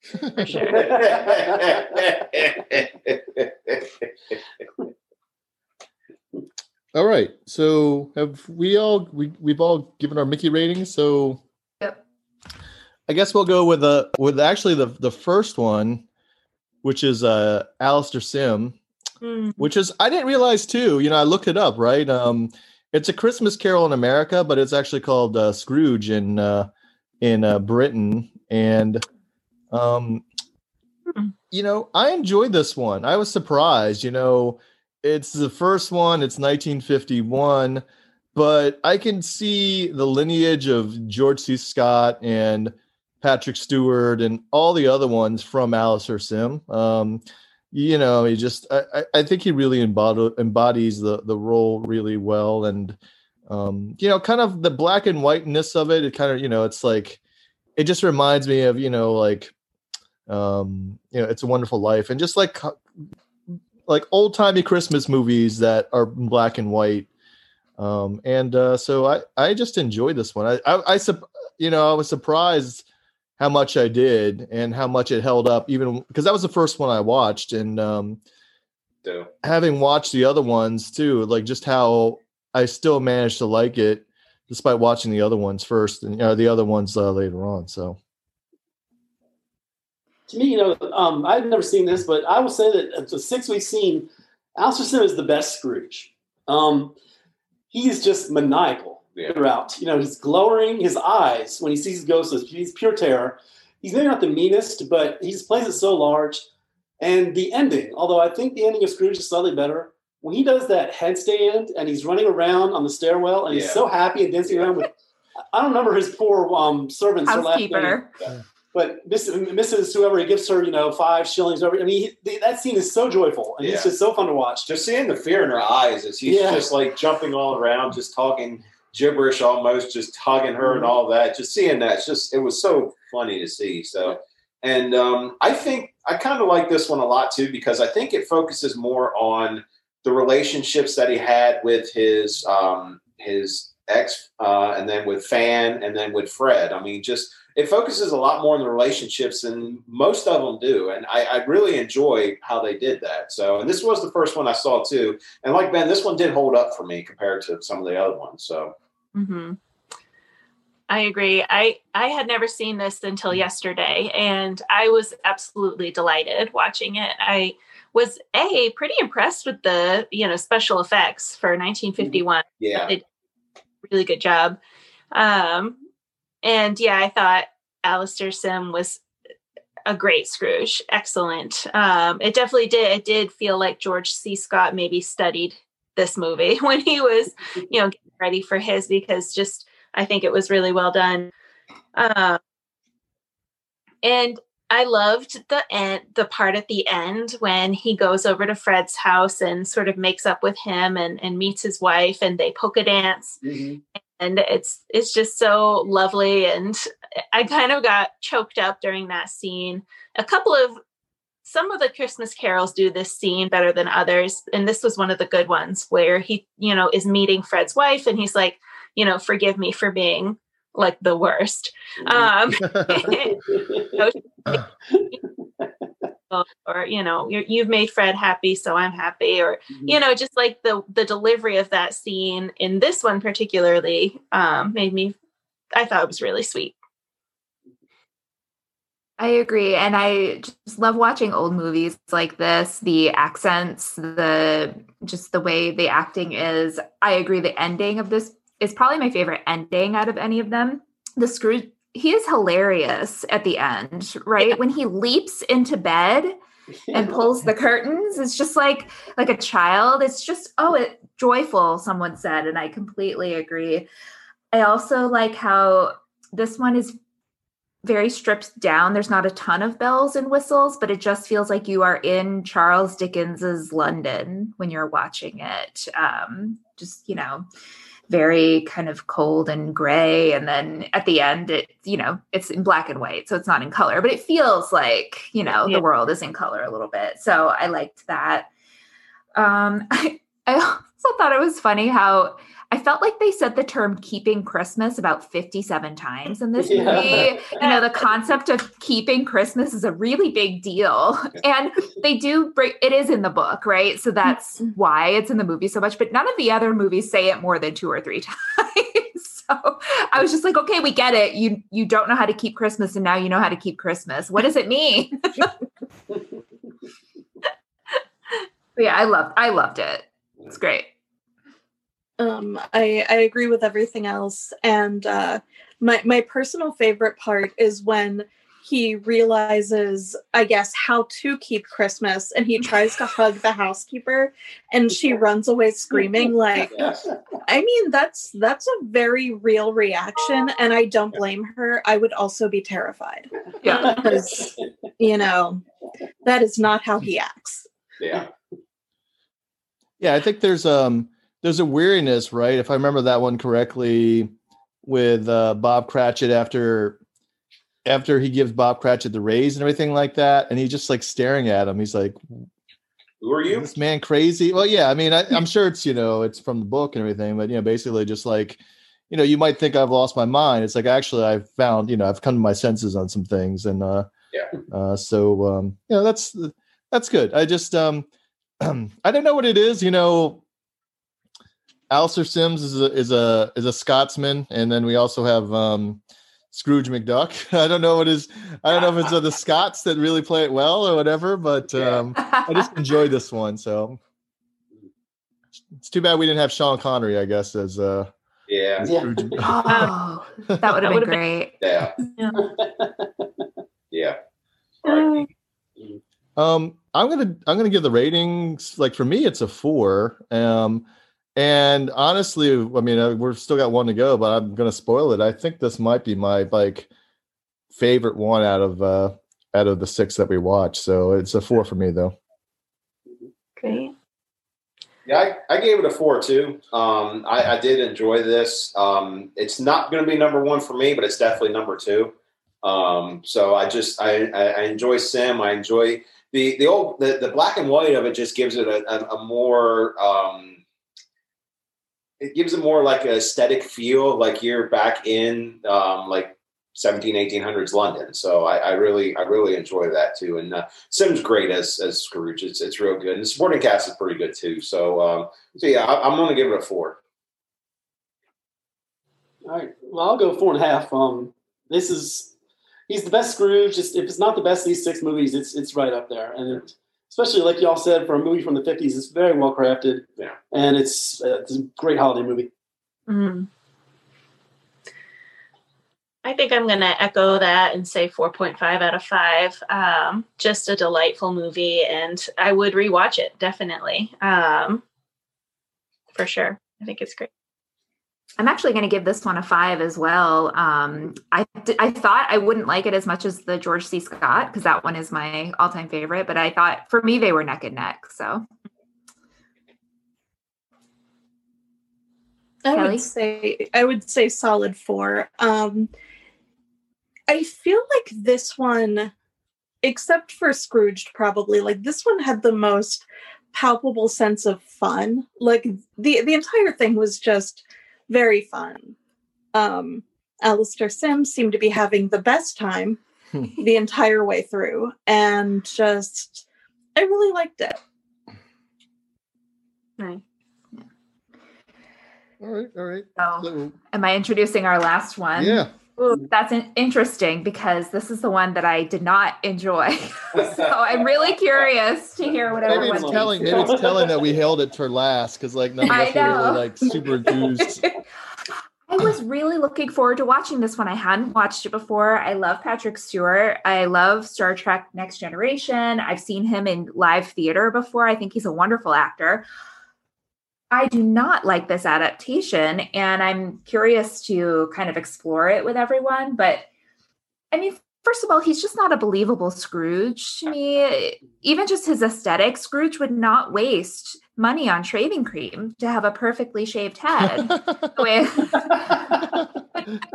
For sure. All right. So have we all we we've all given our Mickey ratings? So Yep. I guess we'll go with the with actually the the first one, which is uh Alastair Sim, Mm. which is I didn't realize too. You know, I looked it up. Right. Um, it's a Christmas Carol in America, but it's actually called uh, Scrooge in uh, in uh, Britain, and um, Hmm. you know, I enjoyed this one. I was surprised. You know, it's the first one. It's 1951, but I can see the lineage of George C. Scott and Patrick Stewart and all the other ones from Alastair Sim. Um, you know, he just I, I- think he really embodies the the role really well, and um, you know, kind of the black and whiteness of it. It kind of you know, it's like it just reminds me of you know like um you know it's a wonderful life and just like like old timey christmas movies that are black and white um and uh so i i just enjoyed this one i i, I you know i was surprised how much i did and how much it held up even because that was the first one i watched and um So, having watched the other ones too like just how i still managed to like it despite watching the other ones first and uh, the other ones uh, later on so. To me, you know, um, I've never seen this, but I will say that of the six we've seen, Alastair Sim is the best Scrooge. Um, he's just maniacal Yeah. throughout. You know, he's glowering his eyes when he sees ghosts. He's pure terror. He's maybe not the meanest, but he just plays it so large. And the ending, although I think the ending of Scrooge is slightly better, when he does that headstand and he's running around on the stairwell and he's so happy and dancing around with, I don't remember his poor um, servants. her last name Housekeeper. but Mrs. Mrs. Whoever he gives her, you know, five shillings. Over. I mean, he, that scene is so joyful, and Yeah. it's just so fun to watch. just seeing the fear in her eyes as he's Yeah. just like jumping all around, just talking gibberish almost, just hugging her and all that. Just seeing that, it's just it was so funny to see. So, and um, I think I kind of like this one a lot too because I think it focuses more on the relationships that he had with his um, his ex, uh, and then with Fan, and then with Fred. I mean, just it focuses a lot more on the relationships than most of them do, and I, I really enjoy how they did that. So, and this was the first one I saw too, and like Ben, this one did hold up for me compared to some of the other ones. So, hmm I agree. I I had never seen this until yesterday, and I was absolutely delighted watching it. I was a pretty impressed with the you know special effects for 1951. yeah, They did a really good job. Um, and yeah, I thought Alastair Sim was a great Scrooge. Excellent. Um, it definitely did. It did feel like George C. Scott maybe studied this movie when he was, you know, getting ready for his because just I think it was really well done. Um, and I loved the end, the part at the end when he goes over to Fred's house and sort of makes up with him and, and meets his wife and they polka dance and it's it's just so lovely. And i kind of got choked up during that scene. A couple of some of the christmas carols do this scene better than others and this was one of the good ones where he you know is meeting fred's wife and he's like you know forgive me for being like the worst. Um or you know you're, you've made fred happy so i'm happy or you know just like the the delivery of that scene in this one particularly um made me i thought it was really sweet I agree. And I just love watching old movies like this. The accents, the just the way the acting is. I agree. The ending of this is probably my favorite ending out of any of them. The Scrooge, he is hilarious at the end, right? When he leaps into bed and pulls the curtains, it's just like like a child. It's just, oh, it joyful, someone said, and I completely agree. I also like how this one is very stripped down. There's not a ton of bells and whistles, but it just feels like you are in Charles Dickens's London when you're watching it. Um, just you know, very kind of cold and gray, and then at the end, it you know it's in black and white, so it's not in color, but it feels like you know Yeah. the world is in color a little bit. So I liked that. Um, I, I also thought it was funny how I felt like they said the term keeping Christmas about 57 times in this Yeah. movie. You know, the concept of keeping Christmas is a really big deal. And they do break it is in the book, right? So that's mm-hmm. why it's in the movie so much, but none of the other movies say it more than two or three times. So I was just like, okay, we get it. You you don't know how to keep Christmas and now you know how to keep Christmas. What does it mean? But yeah, I loved I loved it. It's great. Um, I I agree with everything else, and uh, my my personal favorite part is when he realizes, I guess, how to keep Christmas, and he tries to hug the housekeeper, and she runs away screaming. Like, I mean, that's that's a very real reaction, and I don't blame her. I would also be terrified Yeah. because you know that is not how he acts. Yeah. Yeah, I think there's um there's a weariness, right? If I remember that one correctly, with uh, Bob Cratchit after after he gives Bob Cratchit the raise and everything like that, and he's just like staring at him. He's like, Who are you? this man crazy?" Well, yeah, I mean, I, I'm sure it's you know it's from the book and everything, but you know, basically just like you know, you might think I've lost my mind. It's like actually I've found you know I've come to my senses on some things, and uh, Yeah. uh, so um, you know that's that's good. I just um, I don't know what it is, you know. Alastair Sims is a is a is a Scotsman, and then we also have um, Scrooge McDuck. I don't know what is. I don't know if it's uh, the Scots that really play it well or whatever, but um, I just enjoyed this one. So it's too bad we didn't have Sean Connery, I guess, as uh, Yeah. Yeah. Oh, that would have been great. Yeah. Yeah. Yeah. All right. Um, I'm gonna I'm gonna give the ratings like for me it's a four. Um, and honestly, I mean uh, we're still got one to go, but I'm gonna spoil it. I think this might be my like favorite one out of uh out of the six that we watched. So it's a four for me though. Great. Yeah, I, I gave it a four too. Um, I, I did enjoy this. Um, it's not going to be number one for me, but it's definitely number two. Um, so I just I, I, I enjoy Sim. I enjoy the the old the, the black and white of it. Just gives it a, a, a more um, it gives it more like a aesthetic feel, like you're back in um, like 17, 1800s London. So I, I really I really enjoy that too. And uh, Sim's great as as Scrooge. It's it's real good, and the supporting cast is pretty good too. So um, so yeah, I, I'm going to give it a four. All right. Well, I'll go four and a half. Um, this is he's the best Scrooge. Just if it's not the best of these six movies, it's it's right up there. And it, especially like y'all said, for a movie from the fifties, it's very well crafted. Yeah. and it's uh, it's a great holiday movie. Mhm. I think I'm going to echo that and say 4.5 out of 5. Um, just a delightful movie, and I would rewatch it definitely. Um, for sure. I think it's great. I'm actually going to give this one a five as well. Um, I I thought I wouldn't like it as much as the George C. Scott because that one is my all time favorite. But I thought for me they were neck and neck. So I Kelly? would say I would say solid four. Um I feel like this one, except for Scrooged, probably like this one had the most palpable sense of fun. Like the the entire thing was just very fun. Um Alastair Sims seemed to be having the best time the entire way through and just I really liked it. Nice. All right, all right. so So, am I introducing our last one? yeah. Ooh, that's interesting because this is the one that I did not enjoy. so I'm really curious to hear what Maybe everyone it's telling. Maybe it's telling that we held it for last because like none of us were really like super enthused. I was really looking forward to watching this one. I hadn't watched it before. I love Patrick Stewart. I love Star Trek Next Generation. I've seen him in live theater before. I think he's a wonderful actor. I do not like this adaptation, and I'm curious to kind of explore it with everyone. But I mean, first of all, he's just not a believable Scrooge to me. Even just his aesthetic, Scrooge would not waste money on shaving cream to have a perfectly shaved head. The way-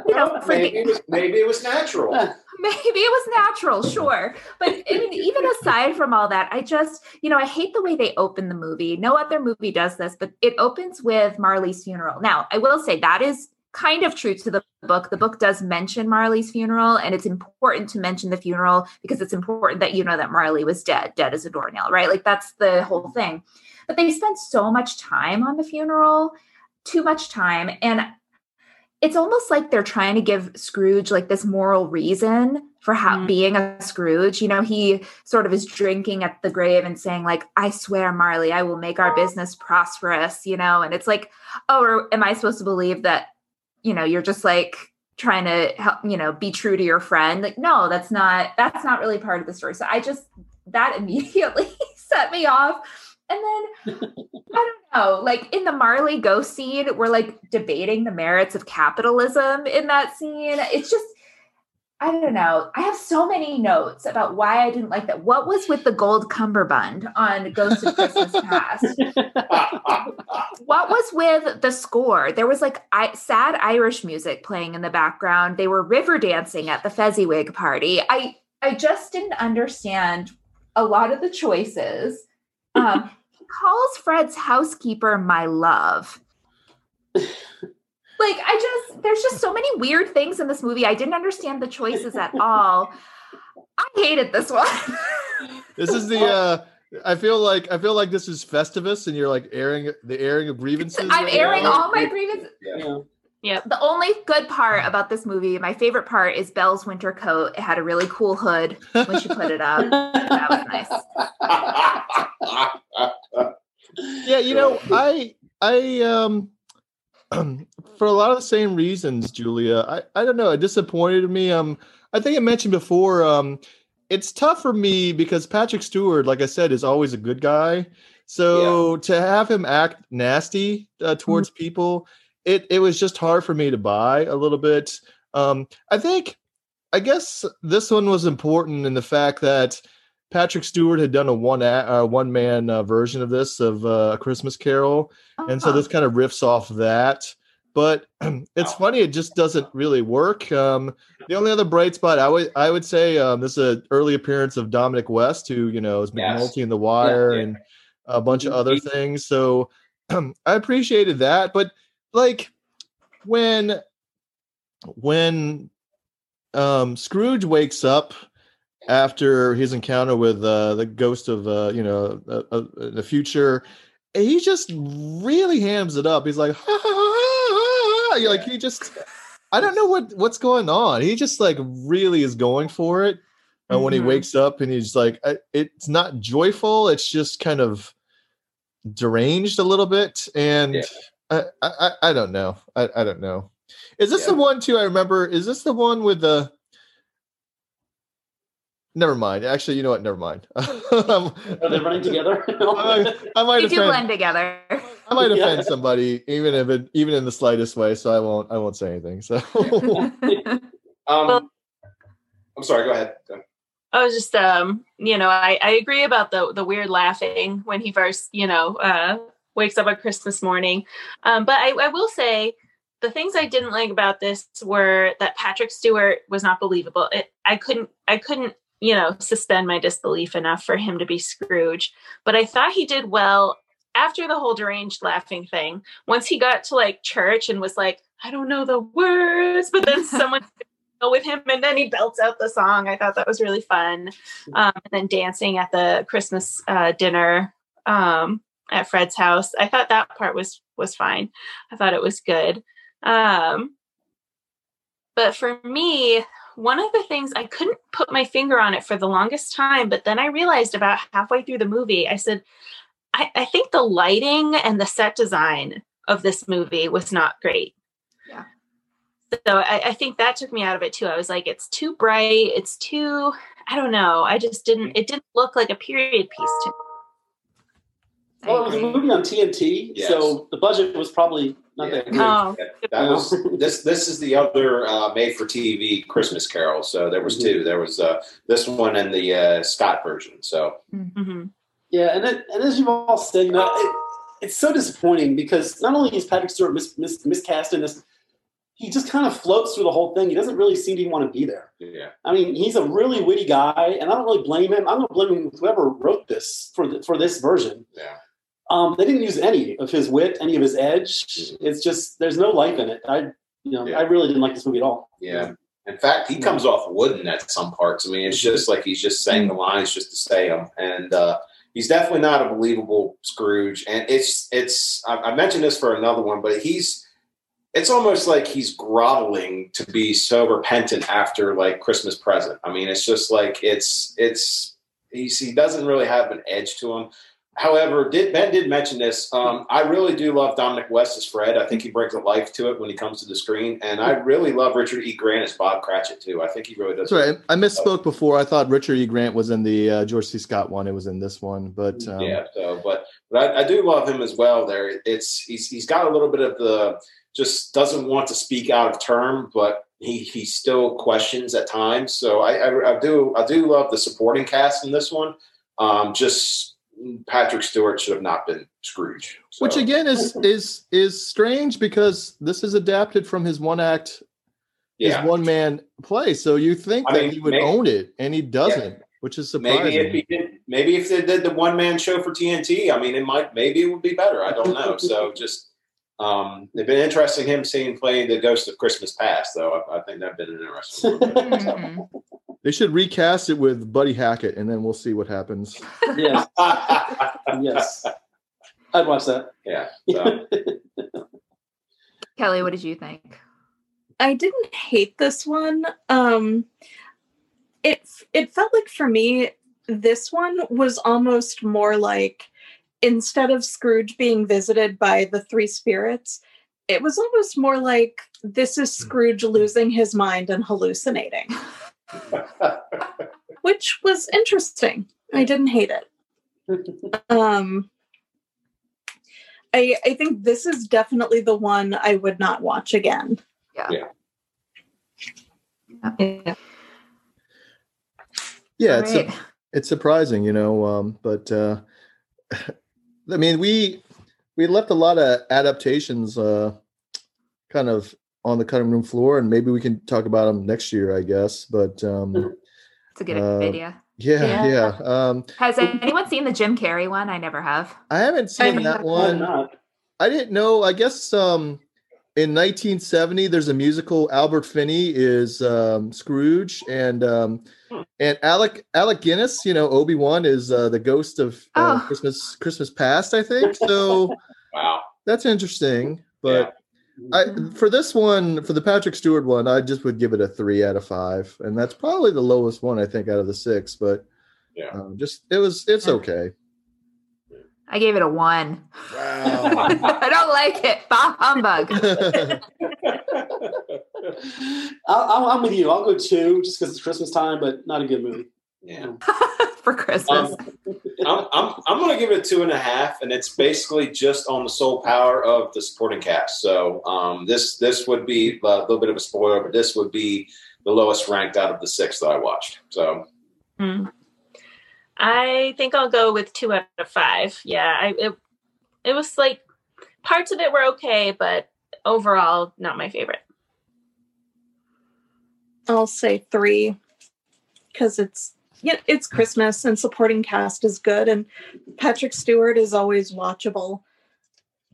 you know, maybe the- it was maybe it was natural. maybe maybe it was natural, sure. But I mean, even aside from all that, I just, you know, I hate the way they open the movie. No other movie does this, but it opens with Marley's funeral. Now, I will say that is kind of true to the book. The book does mention Marley's funeral, and it's important to mention the funeral because it's important that you know that Marley was dead, dead as a doornail, right? Like that's the whole thing. But they spent so much time on the funeral, too much time. And it's almost like they're trying to give Scrooge like this moral reason for how mm. being a Scrooge. You know, he sort of is drinking at the grave and saying, like, I swear, Marley, I will make our business prosperous, you know, and it's like, oh, or am I supposed to believe that, you know, you're just like trying to help, you know, be true to your friend? Like, no, that's not that's not really part of the story. So I just that immediately set me off and then I don't know, like in the Marley ghost scene, we're like debating the merits of capitalism in that scene. It's just, I don't know. I have so many notes about why I didn't like that. What was with the gold cummerbund on Ghost of Christmas Past? what was with the score? There was like I, sad Irish music playing in the background. They were river dancing at the Fezziwig party. I I just didn't understand a lot of the choices. Um, he calls Fred's housekeeper my love. like I just there's just so many weird things in this movie. I didn't understand the choices at all. I hated this one. this is the uh I feel like I feel like this is Festivus, and you're like airing the airing of grievances. I'm airing all my grievances. Yeah. Yeah. The only good part about this movie, my favorite part, is Belle's winter coat. It had a really cool hood when she put it up. that was nice. yeah, you know, I I um for a lot of the same reasons, Julia. I I don't know. It disappointed me. Um, I think I mentioned before. Um, it's tough for me because Patrick Stewart, like I said, is always a good guy. So yeah. to have him act nasty uh, towards mm-hmm. people it it was just hard for me to buy a little bit. Um, I think, I guess this one was important in the fact that Patrick Stewart had done a one uh, one man uh, version of this of uh, a Christmas Carol, uh-huh. and so this kind of riffs off that. But it's funny; it just doesn't really work. Um, the only other bright spot I would I would say um, this is an early appearance of Dominic West, who you know is McNulty yes. in The Wire yeah, yeah. and a bunch of other things. So I appreciated that, but like when when um Scrooge wakes up after his encounter with uh, the ghost of uh, you know uh, uh, the future, he just really hams it up. He's like, ha, ha, ha, ha. like he just, I don't know what what's going on. He just like really is going for it. And mm-hmm. when he mm-hmm. wakes up and he's like, it's not joyful. It's just kind of deranged a little bit. And yeah. I, I, I don't know. I, I don't know. Is this yeah. the one too? I remember. Is this the one with the? Never mind. Actually, you know what? Never mind. Are they running together? I, I might they do blend together. I might offend yeah. somebody, even if it, even in the slightest way. So I won't. I won't say anything. So. um, I'm sorry. Go ahead. Go ahead. I was just, um, you know, I, I agree about the the weird laughing when he first, you know, uh, wakes up on Christmas morning. Um, but I, I will say the things I didn't like about this were that Patrick Stewart was not believable. It, I couldn't, I couldn't, you know, suspend my disbelief enough for him to be Scrooge. But I thought he did well after the whole deranged laughing thing. Once he got to like church and was like, I don't know the words, but then someone with him and then he belts out the song. I thought that was really fun. Um, and then dancing at the Christmas uh, dinner um, at Fred's house. I thought that part was was fine. I thought it was good. Um, but for me, one of the things I couldn't put my finger on it for the longest time, but then I realized about halfway through the movie, I said, I, I think the lighting and the set design of this movie was not great. Yeah. So I, I think that took me out of it too. I was like, it's too bright. It's too, I don't know. I just didn't, it didn't look like a period piece to me. Well, it was a movie on TNT, yes. so the budget was probably not yeah. that good. Oh. That was this. This is the other uh, made-for-TV Christmas Carol. So there was mm-hmm. two. There was uh, this one and the uh, Scott version. So mm-hmm. yeah, and it, and as you've all said, you know, it, it's so disappointing because not only is Patrick Stewart mis, mis, miscast in this, he just kind of floats through the whole thing. He doesn't really seem to even want to be there. Yeah. I mean, he's a really witty guy, and I don't really blame him. I'm not blaming whoever wrote this for the, for this version. Yeah. Um, they didn't use any of his wit, any of his edge. Mm-hmm. It's just there's no life in it. I, you know, Yeah. I really didn't like this movie at all. Yeah. In fact, he comes off wooden at some parts. I mean, it's just like he's just saying the lines just to say them, and uh, he's definitely not a believable Scrooge. And it's it's I, I mentioned this for another one, but he's it's almost like he's groveling to be so repentant after like Christmas present. I mean, it's just like it's it's he's, he doesn't really have an edge to him. However, did Ben did mention this? Um, I really do love Dominic West as Fred. I think he brings a life to it when he comes to the screen, and I really love Richard E. Grant as Bob Cratchit too. I think he really does. That's right. I misspoke before. I thought Richard E. Grant was in the uh, George C. Scott one. It was in this one, but um, yeah. So, but but I, I do love him as well. There, it's he's he's got a little bit of the just doesn't want to speak out of term, but he he still questions at times. So I I, I do I do love the supporting cast in this one. Um, just Patrick Stewart should have not been Scrooge. So, which again is is is strange because this is adapted from his one act, yeah. his one man play. So you think I that mean, he would maybe- own it, and he doesn't, which is surprising. Maybe if he did, maybe if they did the one man show for TNT, I mean, it might, maybe it would be better. I don't know. so just, um, it's been interesting him seeing playing the Ghost of Christmas Past, though. I, I think that'd been an interesting. one. They should recast it with Buddy Hackett, and then we'll see what happens. yes, yes, I'd watch that. yeah. So, Kelly, what did you think? I didn't hate this one. Um it it felt like for me this one was almost more like instead of Scrooge being visited by the three spirits, it was almost more like this is Scrooge losing his mind and hallucinating, which was interesting. I didn't hate it. Um I I think this is definitely the one I would not watch again. Yeah. Yeah, it's Right. it's surprising, you know. Um, but uh, I mean, we we left a lot of adaptations uh, kind of on the cutting room floor, and maybe we can talk about them next year, I guess. But um, It's a good Uh, idea. yeah, Yeah. yeah. Um, Has anyone seen the Jim Carrey one? I never have. I haven't seen that one. not? I didn't know. I guess um, in 1970, there's a musical. Albert Finney is um, Scrooge, and um, Hmm. and Alec Alec Guinness, you know, Obi Wan is uh, the ghost of uh, Oh. Christmas Christmas Past. I think so. wow. That's interesting. But I for this one, for the Patrick Stewart one, I just would give it a three out of five, and that's probably the lowest one I think out of the six. But Yeah. um, just it was it's okay. I gave it a one. Wow. I don't like it. Bah humbug. I'll, I'm with you. I'll go two just because it's Christmas time, but not a good movie. Yeah. For Christmas. Um, I'm, I'm, I'm going to give it a two and a half, and it's basically just on the sole power of the supporting cast. So um, this this would be a little bit of a spoiler, but this would be the lowest ranked out of the six that I watched. So Hmm. I think I'll go with two out of five. Yeah, I, it it was like parts of it were okay, but overall not my favorite. I'll say three because it's yeah, it's Christmas and supporting cast is good and Patrick Stewart is always watchable.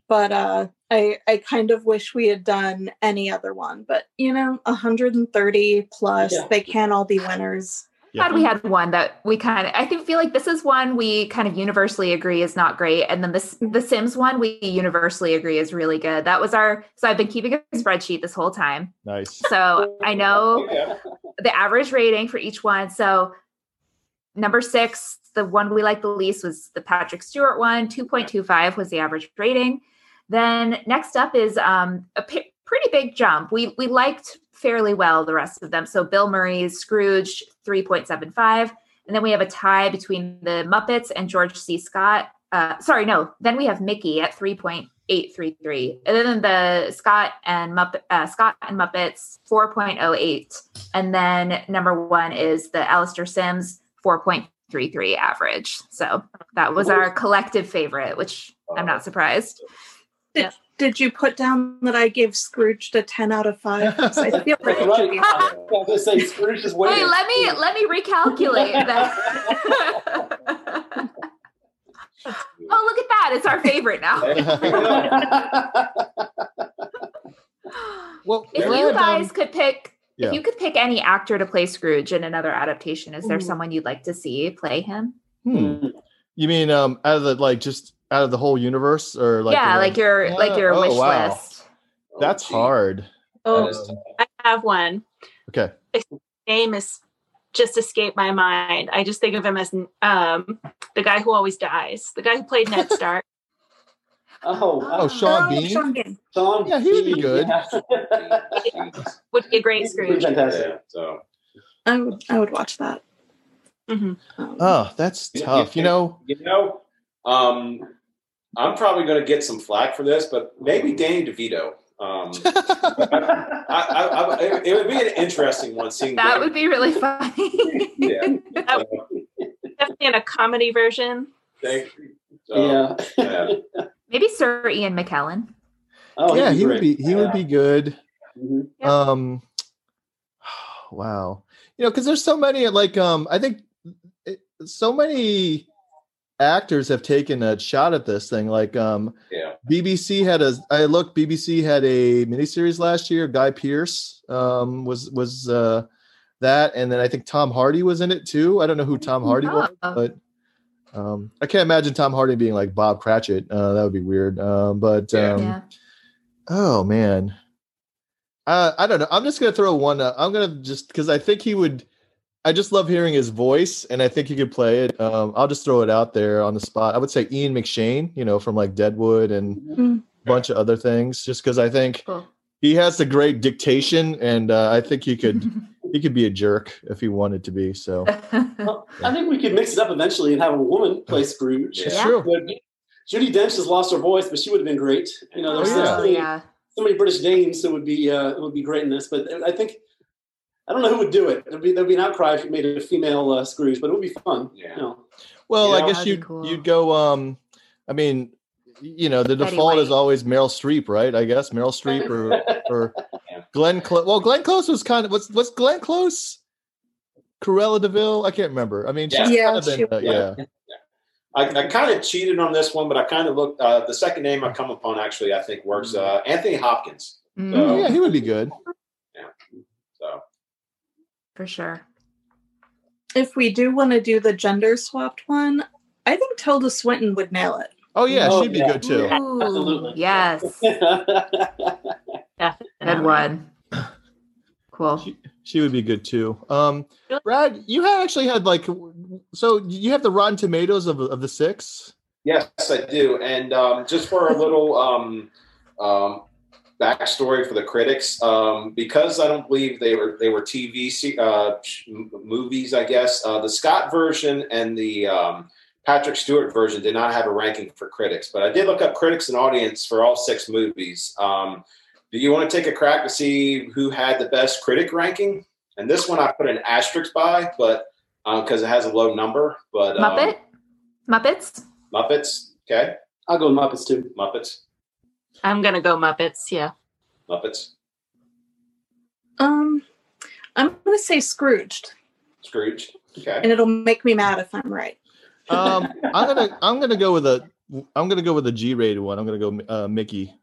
But uh I I kind of wish we had done any other one. But you know, 130 plus, Yeah. they can't all be winners. Glad we had one that we kind of I think feel like this is one we kind of universally agree is not great. And then this the Sims one we universally agree is really good. That was our so I've been keeping a spreadsheet this whole time. nice. So I know yeah. the average rating for each one. So number six, the one we liked the least was the Patrick Stewart one. 2.25 was the average rating. Then next up is um, a p- pretty big jump. We we liked fairly well the rest of them. So Bill Murray's Scrooge 3.75, and then we have a tie between the Muppets and George C. Scott. Uh, sorry, no. Then we have Mickey at 3.833, and then the Scott and Muppet uh, Scott and Muppets 4.08, and then number one is the Alastair Sims 4.33 average. So that was our collective favorite, which I'm not surprised. Did, did you put down that I gave Scrooge a 10 out of 5? I feel like it should be I was gonna say Scrooge is Wait, let me let me recalculate that. oh, look at that! It's our favorite now. Well, if you um, guys could pick, yeah. if you could pick any actor to play Scrooge in another adaptation, is there Ooh. someone you'd like to see play him? Hmm. You mean um out of the like just out of the whole universe or like yeah, like your like your Oh, wish wow. list. that's gee. hard. Oh, That is- I have one. Okay. His Name is just escaped my mind. I just think of him as um, the guy who always dies, the guy who played Ned Stark. Oh, Oh, Sean Oh, Bean. Sean Bean. Sean. Yeah, he would be good. yeah. Would be a great He's pretty Scrooge. fantastic. Yeah, so I would I would watch that. Mhm. Um, Oh, that's Yeah, tough. You know, you know, um, I'm probably going to get some flack for this, but maybe Danny DeVito. Um, I, I, I, it- it would be an interesting one seeing That Danny- would be really funny. yeah. That- Definitely in a comedy version. Thank- so, yeah. yeah. Maybe Sir Ian McKellen. Oh, yeah, he'd he would great. be he would be good. Mhm. Yep. Um wow. You know, cuz there's so many like um I think it, so many actors have taken a shot at this thing like um Yeah. BBC had a I looked BBC had a miniseries last year Guy Pearce um was was uh that and then I think Tom Hardy was in it too. I don't know who Tom Hardy was, Oh. but um I can't imagine Tom Hardy being like Bob Cratchit. Uh that would be weird. Um but um yeah. Oh man, uh, I don't know. I'm just gonna throw one. Uh, I'm gonna just because I think he would. I just love hearing his voice, and I think he could play it. Um, I'll just throw it out there on the spot. I would say Ian McShane, you know, from like Deadwood and Mm. a bunch of other things. Just because I think Cool. he has the great dictation, and uh, I think he could he could be a jerk if he wanted to be. So Well, I think we could mix it up eventually and have a woman play Scrooge. Yeah. it's Yeah. true. But Judi Dench has lost her voice, but she would have been great. You know, there's Oh, so, yeah. many, yeah. so many British names that would be uh, it would be great in this. But I think I don't know who would do it. There'd be there'd be an outcry if you made a female uh, Scrooge, but it would be fun. Yeah. You know. Well, You I guess you'd cool. you'd go. Um, I mean, you know, the Betty default is always Meryl Streep, right? I guess Meryl Streep or or Yeah. Glenn Close. Well, Glenn Close was kind of what's what's Glenn Close? Cruella de Vil. I can't remember. I mean, she's Yeah. kind of Yeah, been, uh, yeah. I, I kind of cheated on this one, but I kind of looked. Uh, the second name I come upon actually, I think works. Uh, Anthony Hopkins. Mm, Oh, yeah, he would be good. Yeah. So for sure. If we do want to do the gender swapped one, I think Tilda Swinton would nail it. Oh yeah, Oh, she'd be yeah. good too. Ooh, absolutely. Yes. Good one. Cool. She, she would be good too. Um, Really? Brad, you had actually had like, so you have the Rotten Tomatoes of of the six. yes, I do. And um, just for a little um, um, backstory for the critics, um, because I don't believe they were they were TV se- uh, movies. I guess uh, the Scott version and the um, Patrick Stewart version did not have a ranking for critics, but I did look up critics and audience for all six movies. Um, do you want to take a crack to see who had the best critic ranking? And this one I put an asterisk by, but because it has a low number. But um, Muppets? Muppets, okay, I'll go Muppets too. Muppets, I'm gonna go Muppets. Yeah. Muppets, Um, I'm going to say Scrooged, Scrooge, okay. and it'll make me mad if I'm right. Um, I'm gonna I'm gonna go with a I'm gonna go with a G rated one. I'm gonna go uh, Mickey.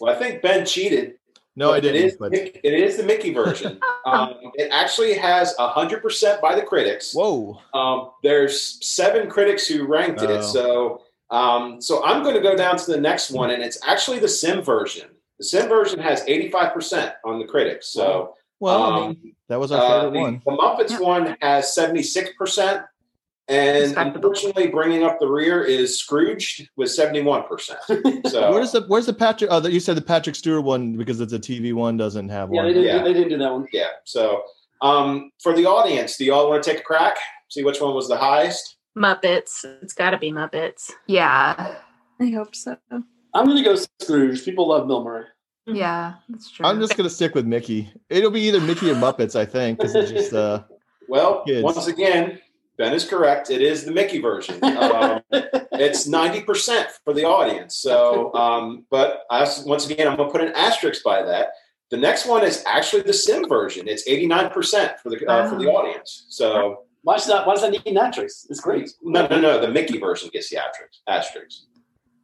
Well, I think Ben cheated. No, I didn't. It is, but it is the Mickey version. um, it actually has hundred percent by the critics. whoa, Um, there's seven critics who ranked Oh. it. So, um, so I'm going to go down to the next one, and it's actually the Sim version. The Sim version has 85% on the critics. So, well, I um, mean, that was our uh, favorite the, one. the Muppets Yep. one has 76%. And Respectable. unfortunately, bringing up the rear is Scrooge with 71%. So, Where's the Where's the Patrick? Oh, you said the Patrick Stewart one because it's a TV one doesn't have Yeah, one. they didn't. Yeah. They didn't do that one. yeah. So, um, for the audience, do y'all want to take a crack? See which one was the highest? Muppets. It's got to be Muppets. Yeah. I hope so. I'm going to go Scrooge. People love Bill Murray. Yeah. That's true. I'm just gonna stick with Mickey. It'll be either Mickey or Muppets, I think, because it's just uh Well, Kids. once again, Ben is correct. It is the Mickey version. Um, it's 90% for the audience. So, um, but I, once again, I'm going to put an asterisk by that. The next one is actually the sim version. It's 89% for the uh, for the audience. So why does that why does that need an asterisk? It's great. No, no, no. The Mickey version gets the asterisk. Asterisk.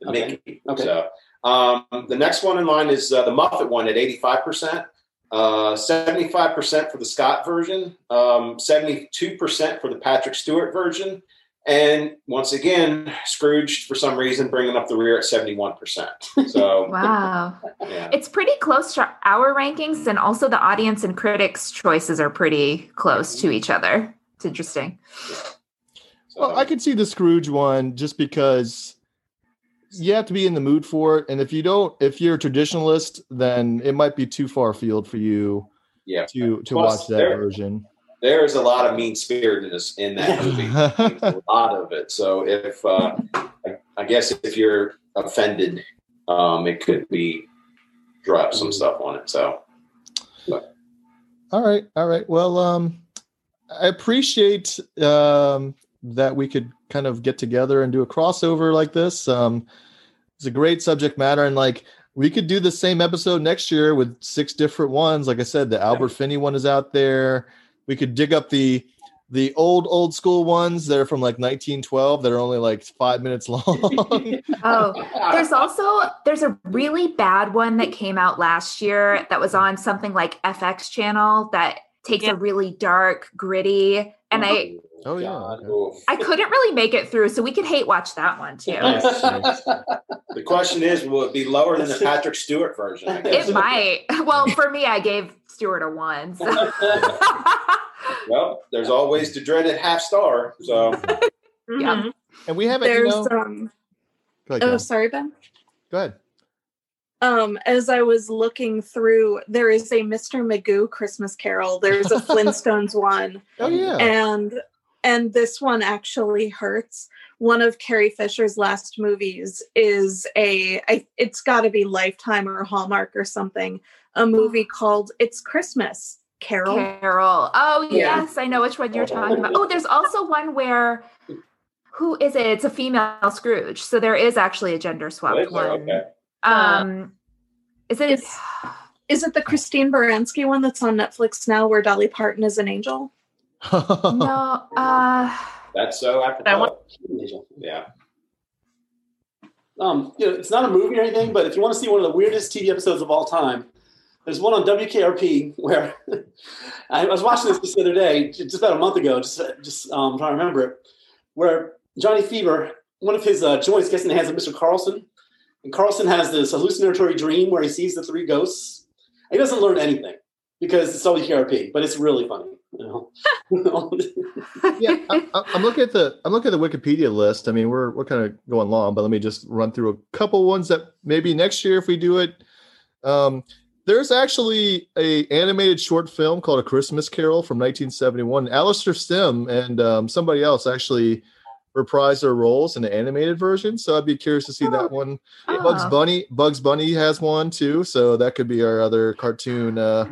The Okay. Mickey. Okay. So um, the next one in line is uh, the Muppet one at 85%. Uh, 75% for the Scott version, um, 72% for the Patrick Stewart version, and once again, Scrooge for some reason bringing up the rear at 71%. So, Wow. yeah. It's pretty close to our rankings, and also the audience and critics' choices are pretty close to each other. It's interesting. So, Well, I could see the Scrooge one just because you have to be in the mood for it, and if you don't, if you're a traditionalist, then it might be too far afield for you yeah. to to Plus, watch that there- version. There's a lot of mean spiritedness in that movie. a lot of it. So if uh, I, I guess if you're offended, um, it could be drop some stuff on it. So All right, all right. Well, um, I appreciate um, that we could kind of get together and do a crossover like this. Um, it's a great subject matter, and like we could do the same episode next year with six different ones. Like I said, the Albert Finney one is out there. We could dig up the the old old school ones that are from like 1912 that are only like five minutes long. Oh, there's also there's a really bad one that came out last year that was on something like FX channel that takes Yeah. a really dark, gritty, and I Oh, yeah, God. okay. Oof. I couldn't really make it through, so we could hate watch that one too. The question is, will it be lower than the Patrick Stewart version? It might. Well, for me, I gave Stewart a one. So. Well, there's always the dreaded half star. So Yeah. Mhm. and we haven't. You know, um ahead. oh Cal. sorry, Ben. Go ahead. Um, as I was looking through, there is a Mr. Magoo Christmas Carol. There's a Flintstones one, Oh yeah. and and this one actually hurts. One of Carrie Fisher's last movies is a I, it's got to be Lifetime or Hallmark or something. A movie called It's Christmas Carol. Carol. Oh Yeah. yes, I know which one you're talking about. Oh, there's also one where who is it? It's a female Scrooge. So there is actually a gender swapped Is one. okay. Um is It's- Is it the Christine Baranski one that's on Netflix now, where Dolly Parton is an angel? No uh That's so That apropos. one- Yeah. Um, you know, it's not a movie or anything, but if you want to see one of the weirdest TV episodes of all time, there's one on WKRP where I was watching this just the other day, just about a month ago, just just um, trying to remember it, where Johnny Fever, one of his uh, joints gets in the hands of Mr. Carlson, and Carlson has this hallucinatory dream where he sees the three ghosts. He doesn't learn anything because it's WKRP, but it's really funny. You yeah, I, I- I'm looking at the I'm looking at the Wikipedia list. I mean, we're we're kind of going long, but let me just run through a couple ones that maybe next year if we do it. Um, there's actually a animated short film called A Christmas Carol from 1971. Alastair Sim and um, somebody else actually reprised their roles in the animated version. So I'd be curious to see that one. Bugs oh. Bunny, Bugs Bunny has one too, so that could be our other cartoon uh,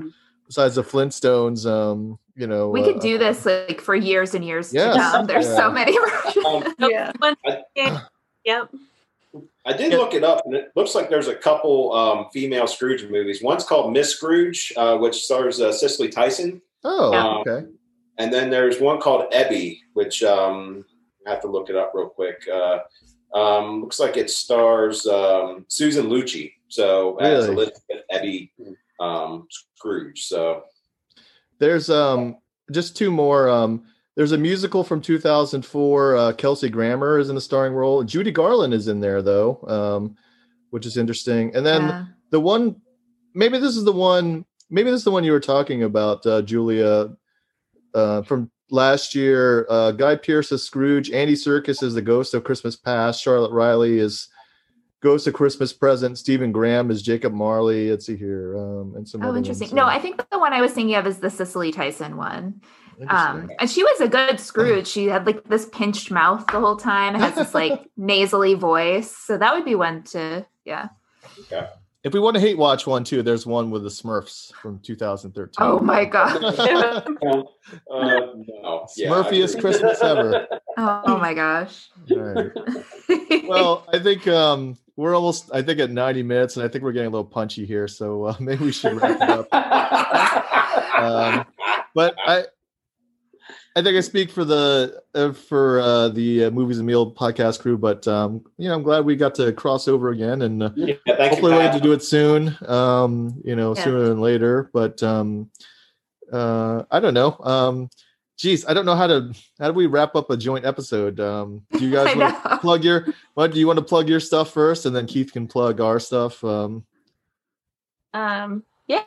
besides the Flintstones. Um, you know, we could uh, do this like for years and years Yes. to come. There's so many. Um, Yeah. Yep. I did look it up, and it looks like there's a couple um, female Scrooge movies. One's called Miss Scrooge, uh, which stars uh, Cicely Tyson, Oh, Yeah. okay. and then there's one called Ebbie, which um, I have to look it up real quick. Uh, um, looks like it stars um, Susan Lucci, so as Really? Elizabeth Ebbie um, Scrooge. So There's um just two more. Um, there's a musical from 2004. Uh, Kelsey Grammer is in the starring role. Judy Garland is in there though, um, which is interesting. And then Yeah. the one, maybe this is the one. Maybe this is the one you were talking about, uh, Julia, uh, from last year. Uh, Guy Pearce is Scrooge. Andy Serkis is the Ghost of Christmas Past. Charlotte Riley is Ghost of Christmas Present. Stephen Graham is Jacob Marley. Let's see here, um, and some. Oh, interesting. ones, No, uh, I think the one I was thinking of is the Cicely Tyson one. Um, and she was a good Scrooge. She had like this pinched mouth the whole time. It has this like nasally voice. So that would be one to, yeah. if we want to hate watch one too, there's one with the Smurfs from 2013. Oh my god. Uh, no. Yeah, Smurfiest agree. Christmas ever. Oh my gosh. All right. Well, I think um, we're almost. I think at 90 minutes, and I think we're getting a little punchy here. So uh, maybe we should wrap it up. Um, but I, I think I speak for the uh, for uh, the uh, movies and meal podcast crew. But um, you know, I'm glad we got to cross over again, and uh, Yeah, hopefully we'll get to do it soon. Um, you know, Yeah. sooner than later. But um, uh, I don't know. Geez, I don't know how to how do we wrap up a joint episode. Um, do you guys want to plug your what? Do you want to plug your stuff first, and then Keith can plug our stuff? Um, Um, yeah,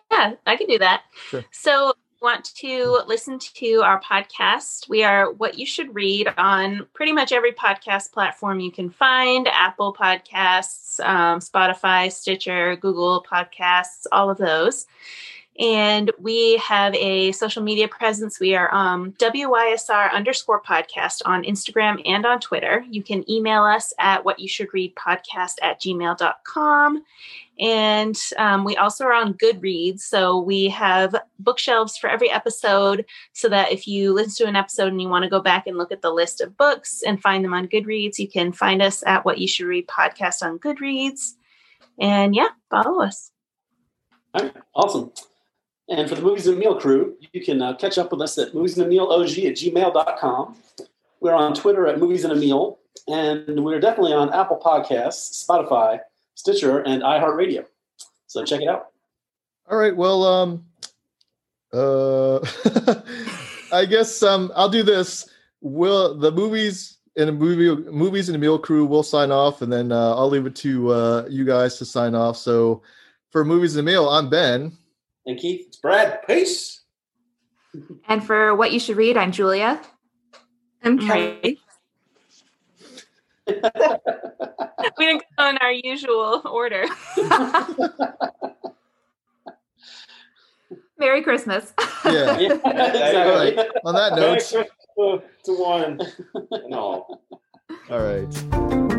I can do that. Sure. So, want to listen to our podcast? We are What You Should Read on pretty much every podcast platform you can find Apple Podcasts, um, Spotify, Stitcher, Google Podcasts, all of those. And we have a social media presence. We are um, WYSR underscore podcast on Instagram and on Twitter. You can email us at what you should read podcast at gmail.com. And um, we also are on Goodreads. So we have bookshelves for every episode so that if you listen to an episode and you want to go back and look at the list of books and find them on Goodreads, you can find us at What You Should Read podcast on Goodreads. And yeah, follow us. All right, awesome. And for the Movies and a Meal crew, you can uh, catch up with us at moviesandammealog at gmail.com. We're on Twitter at Movies and a Meal, and we're definitely on Apple Podcasts, Spotify, Stitcher, and iHeartRadio. So check it out. all right. Well, um, uh, I guess um, I'll do this. Will the movies and the movie movies and the meal crew will sign off, and then uh, I'll leave it to uh, you guys to sign off. So for movies and the meal, I'm Ben. And Keith, It's Brad. Peace. And for what you should read, I'm Julia. I'm Right. Kelly. We didn't go in our usual order. Merry Christmas. Yeah. yeah, exactly. On that Merry note, Christmas to one and all. all right.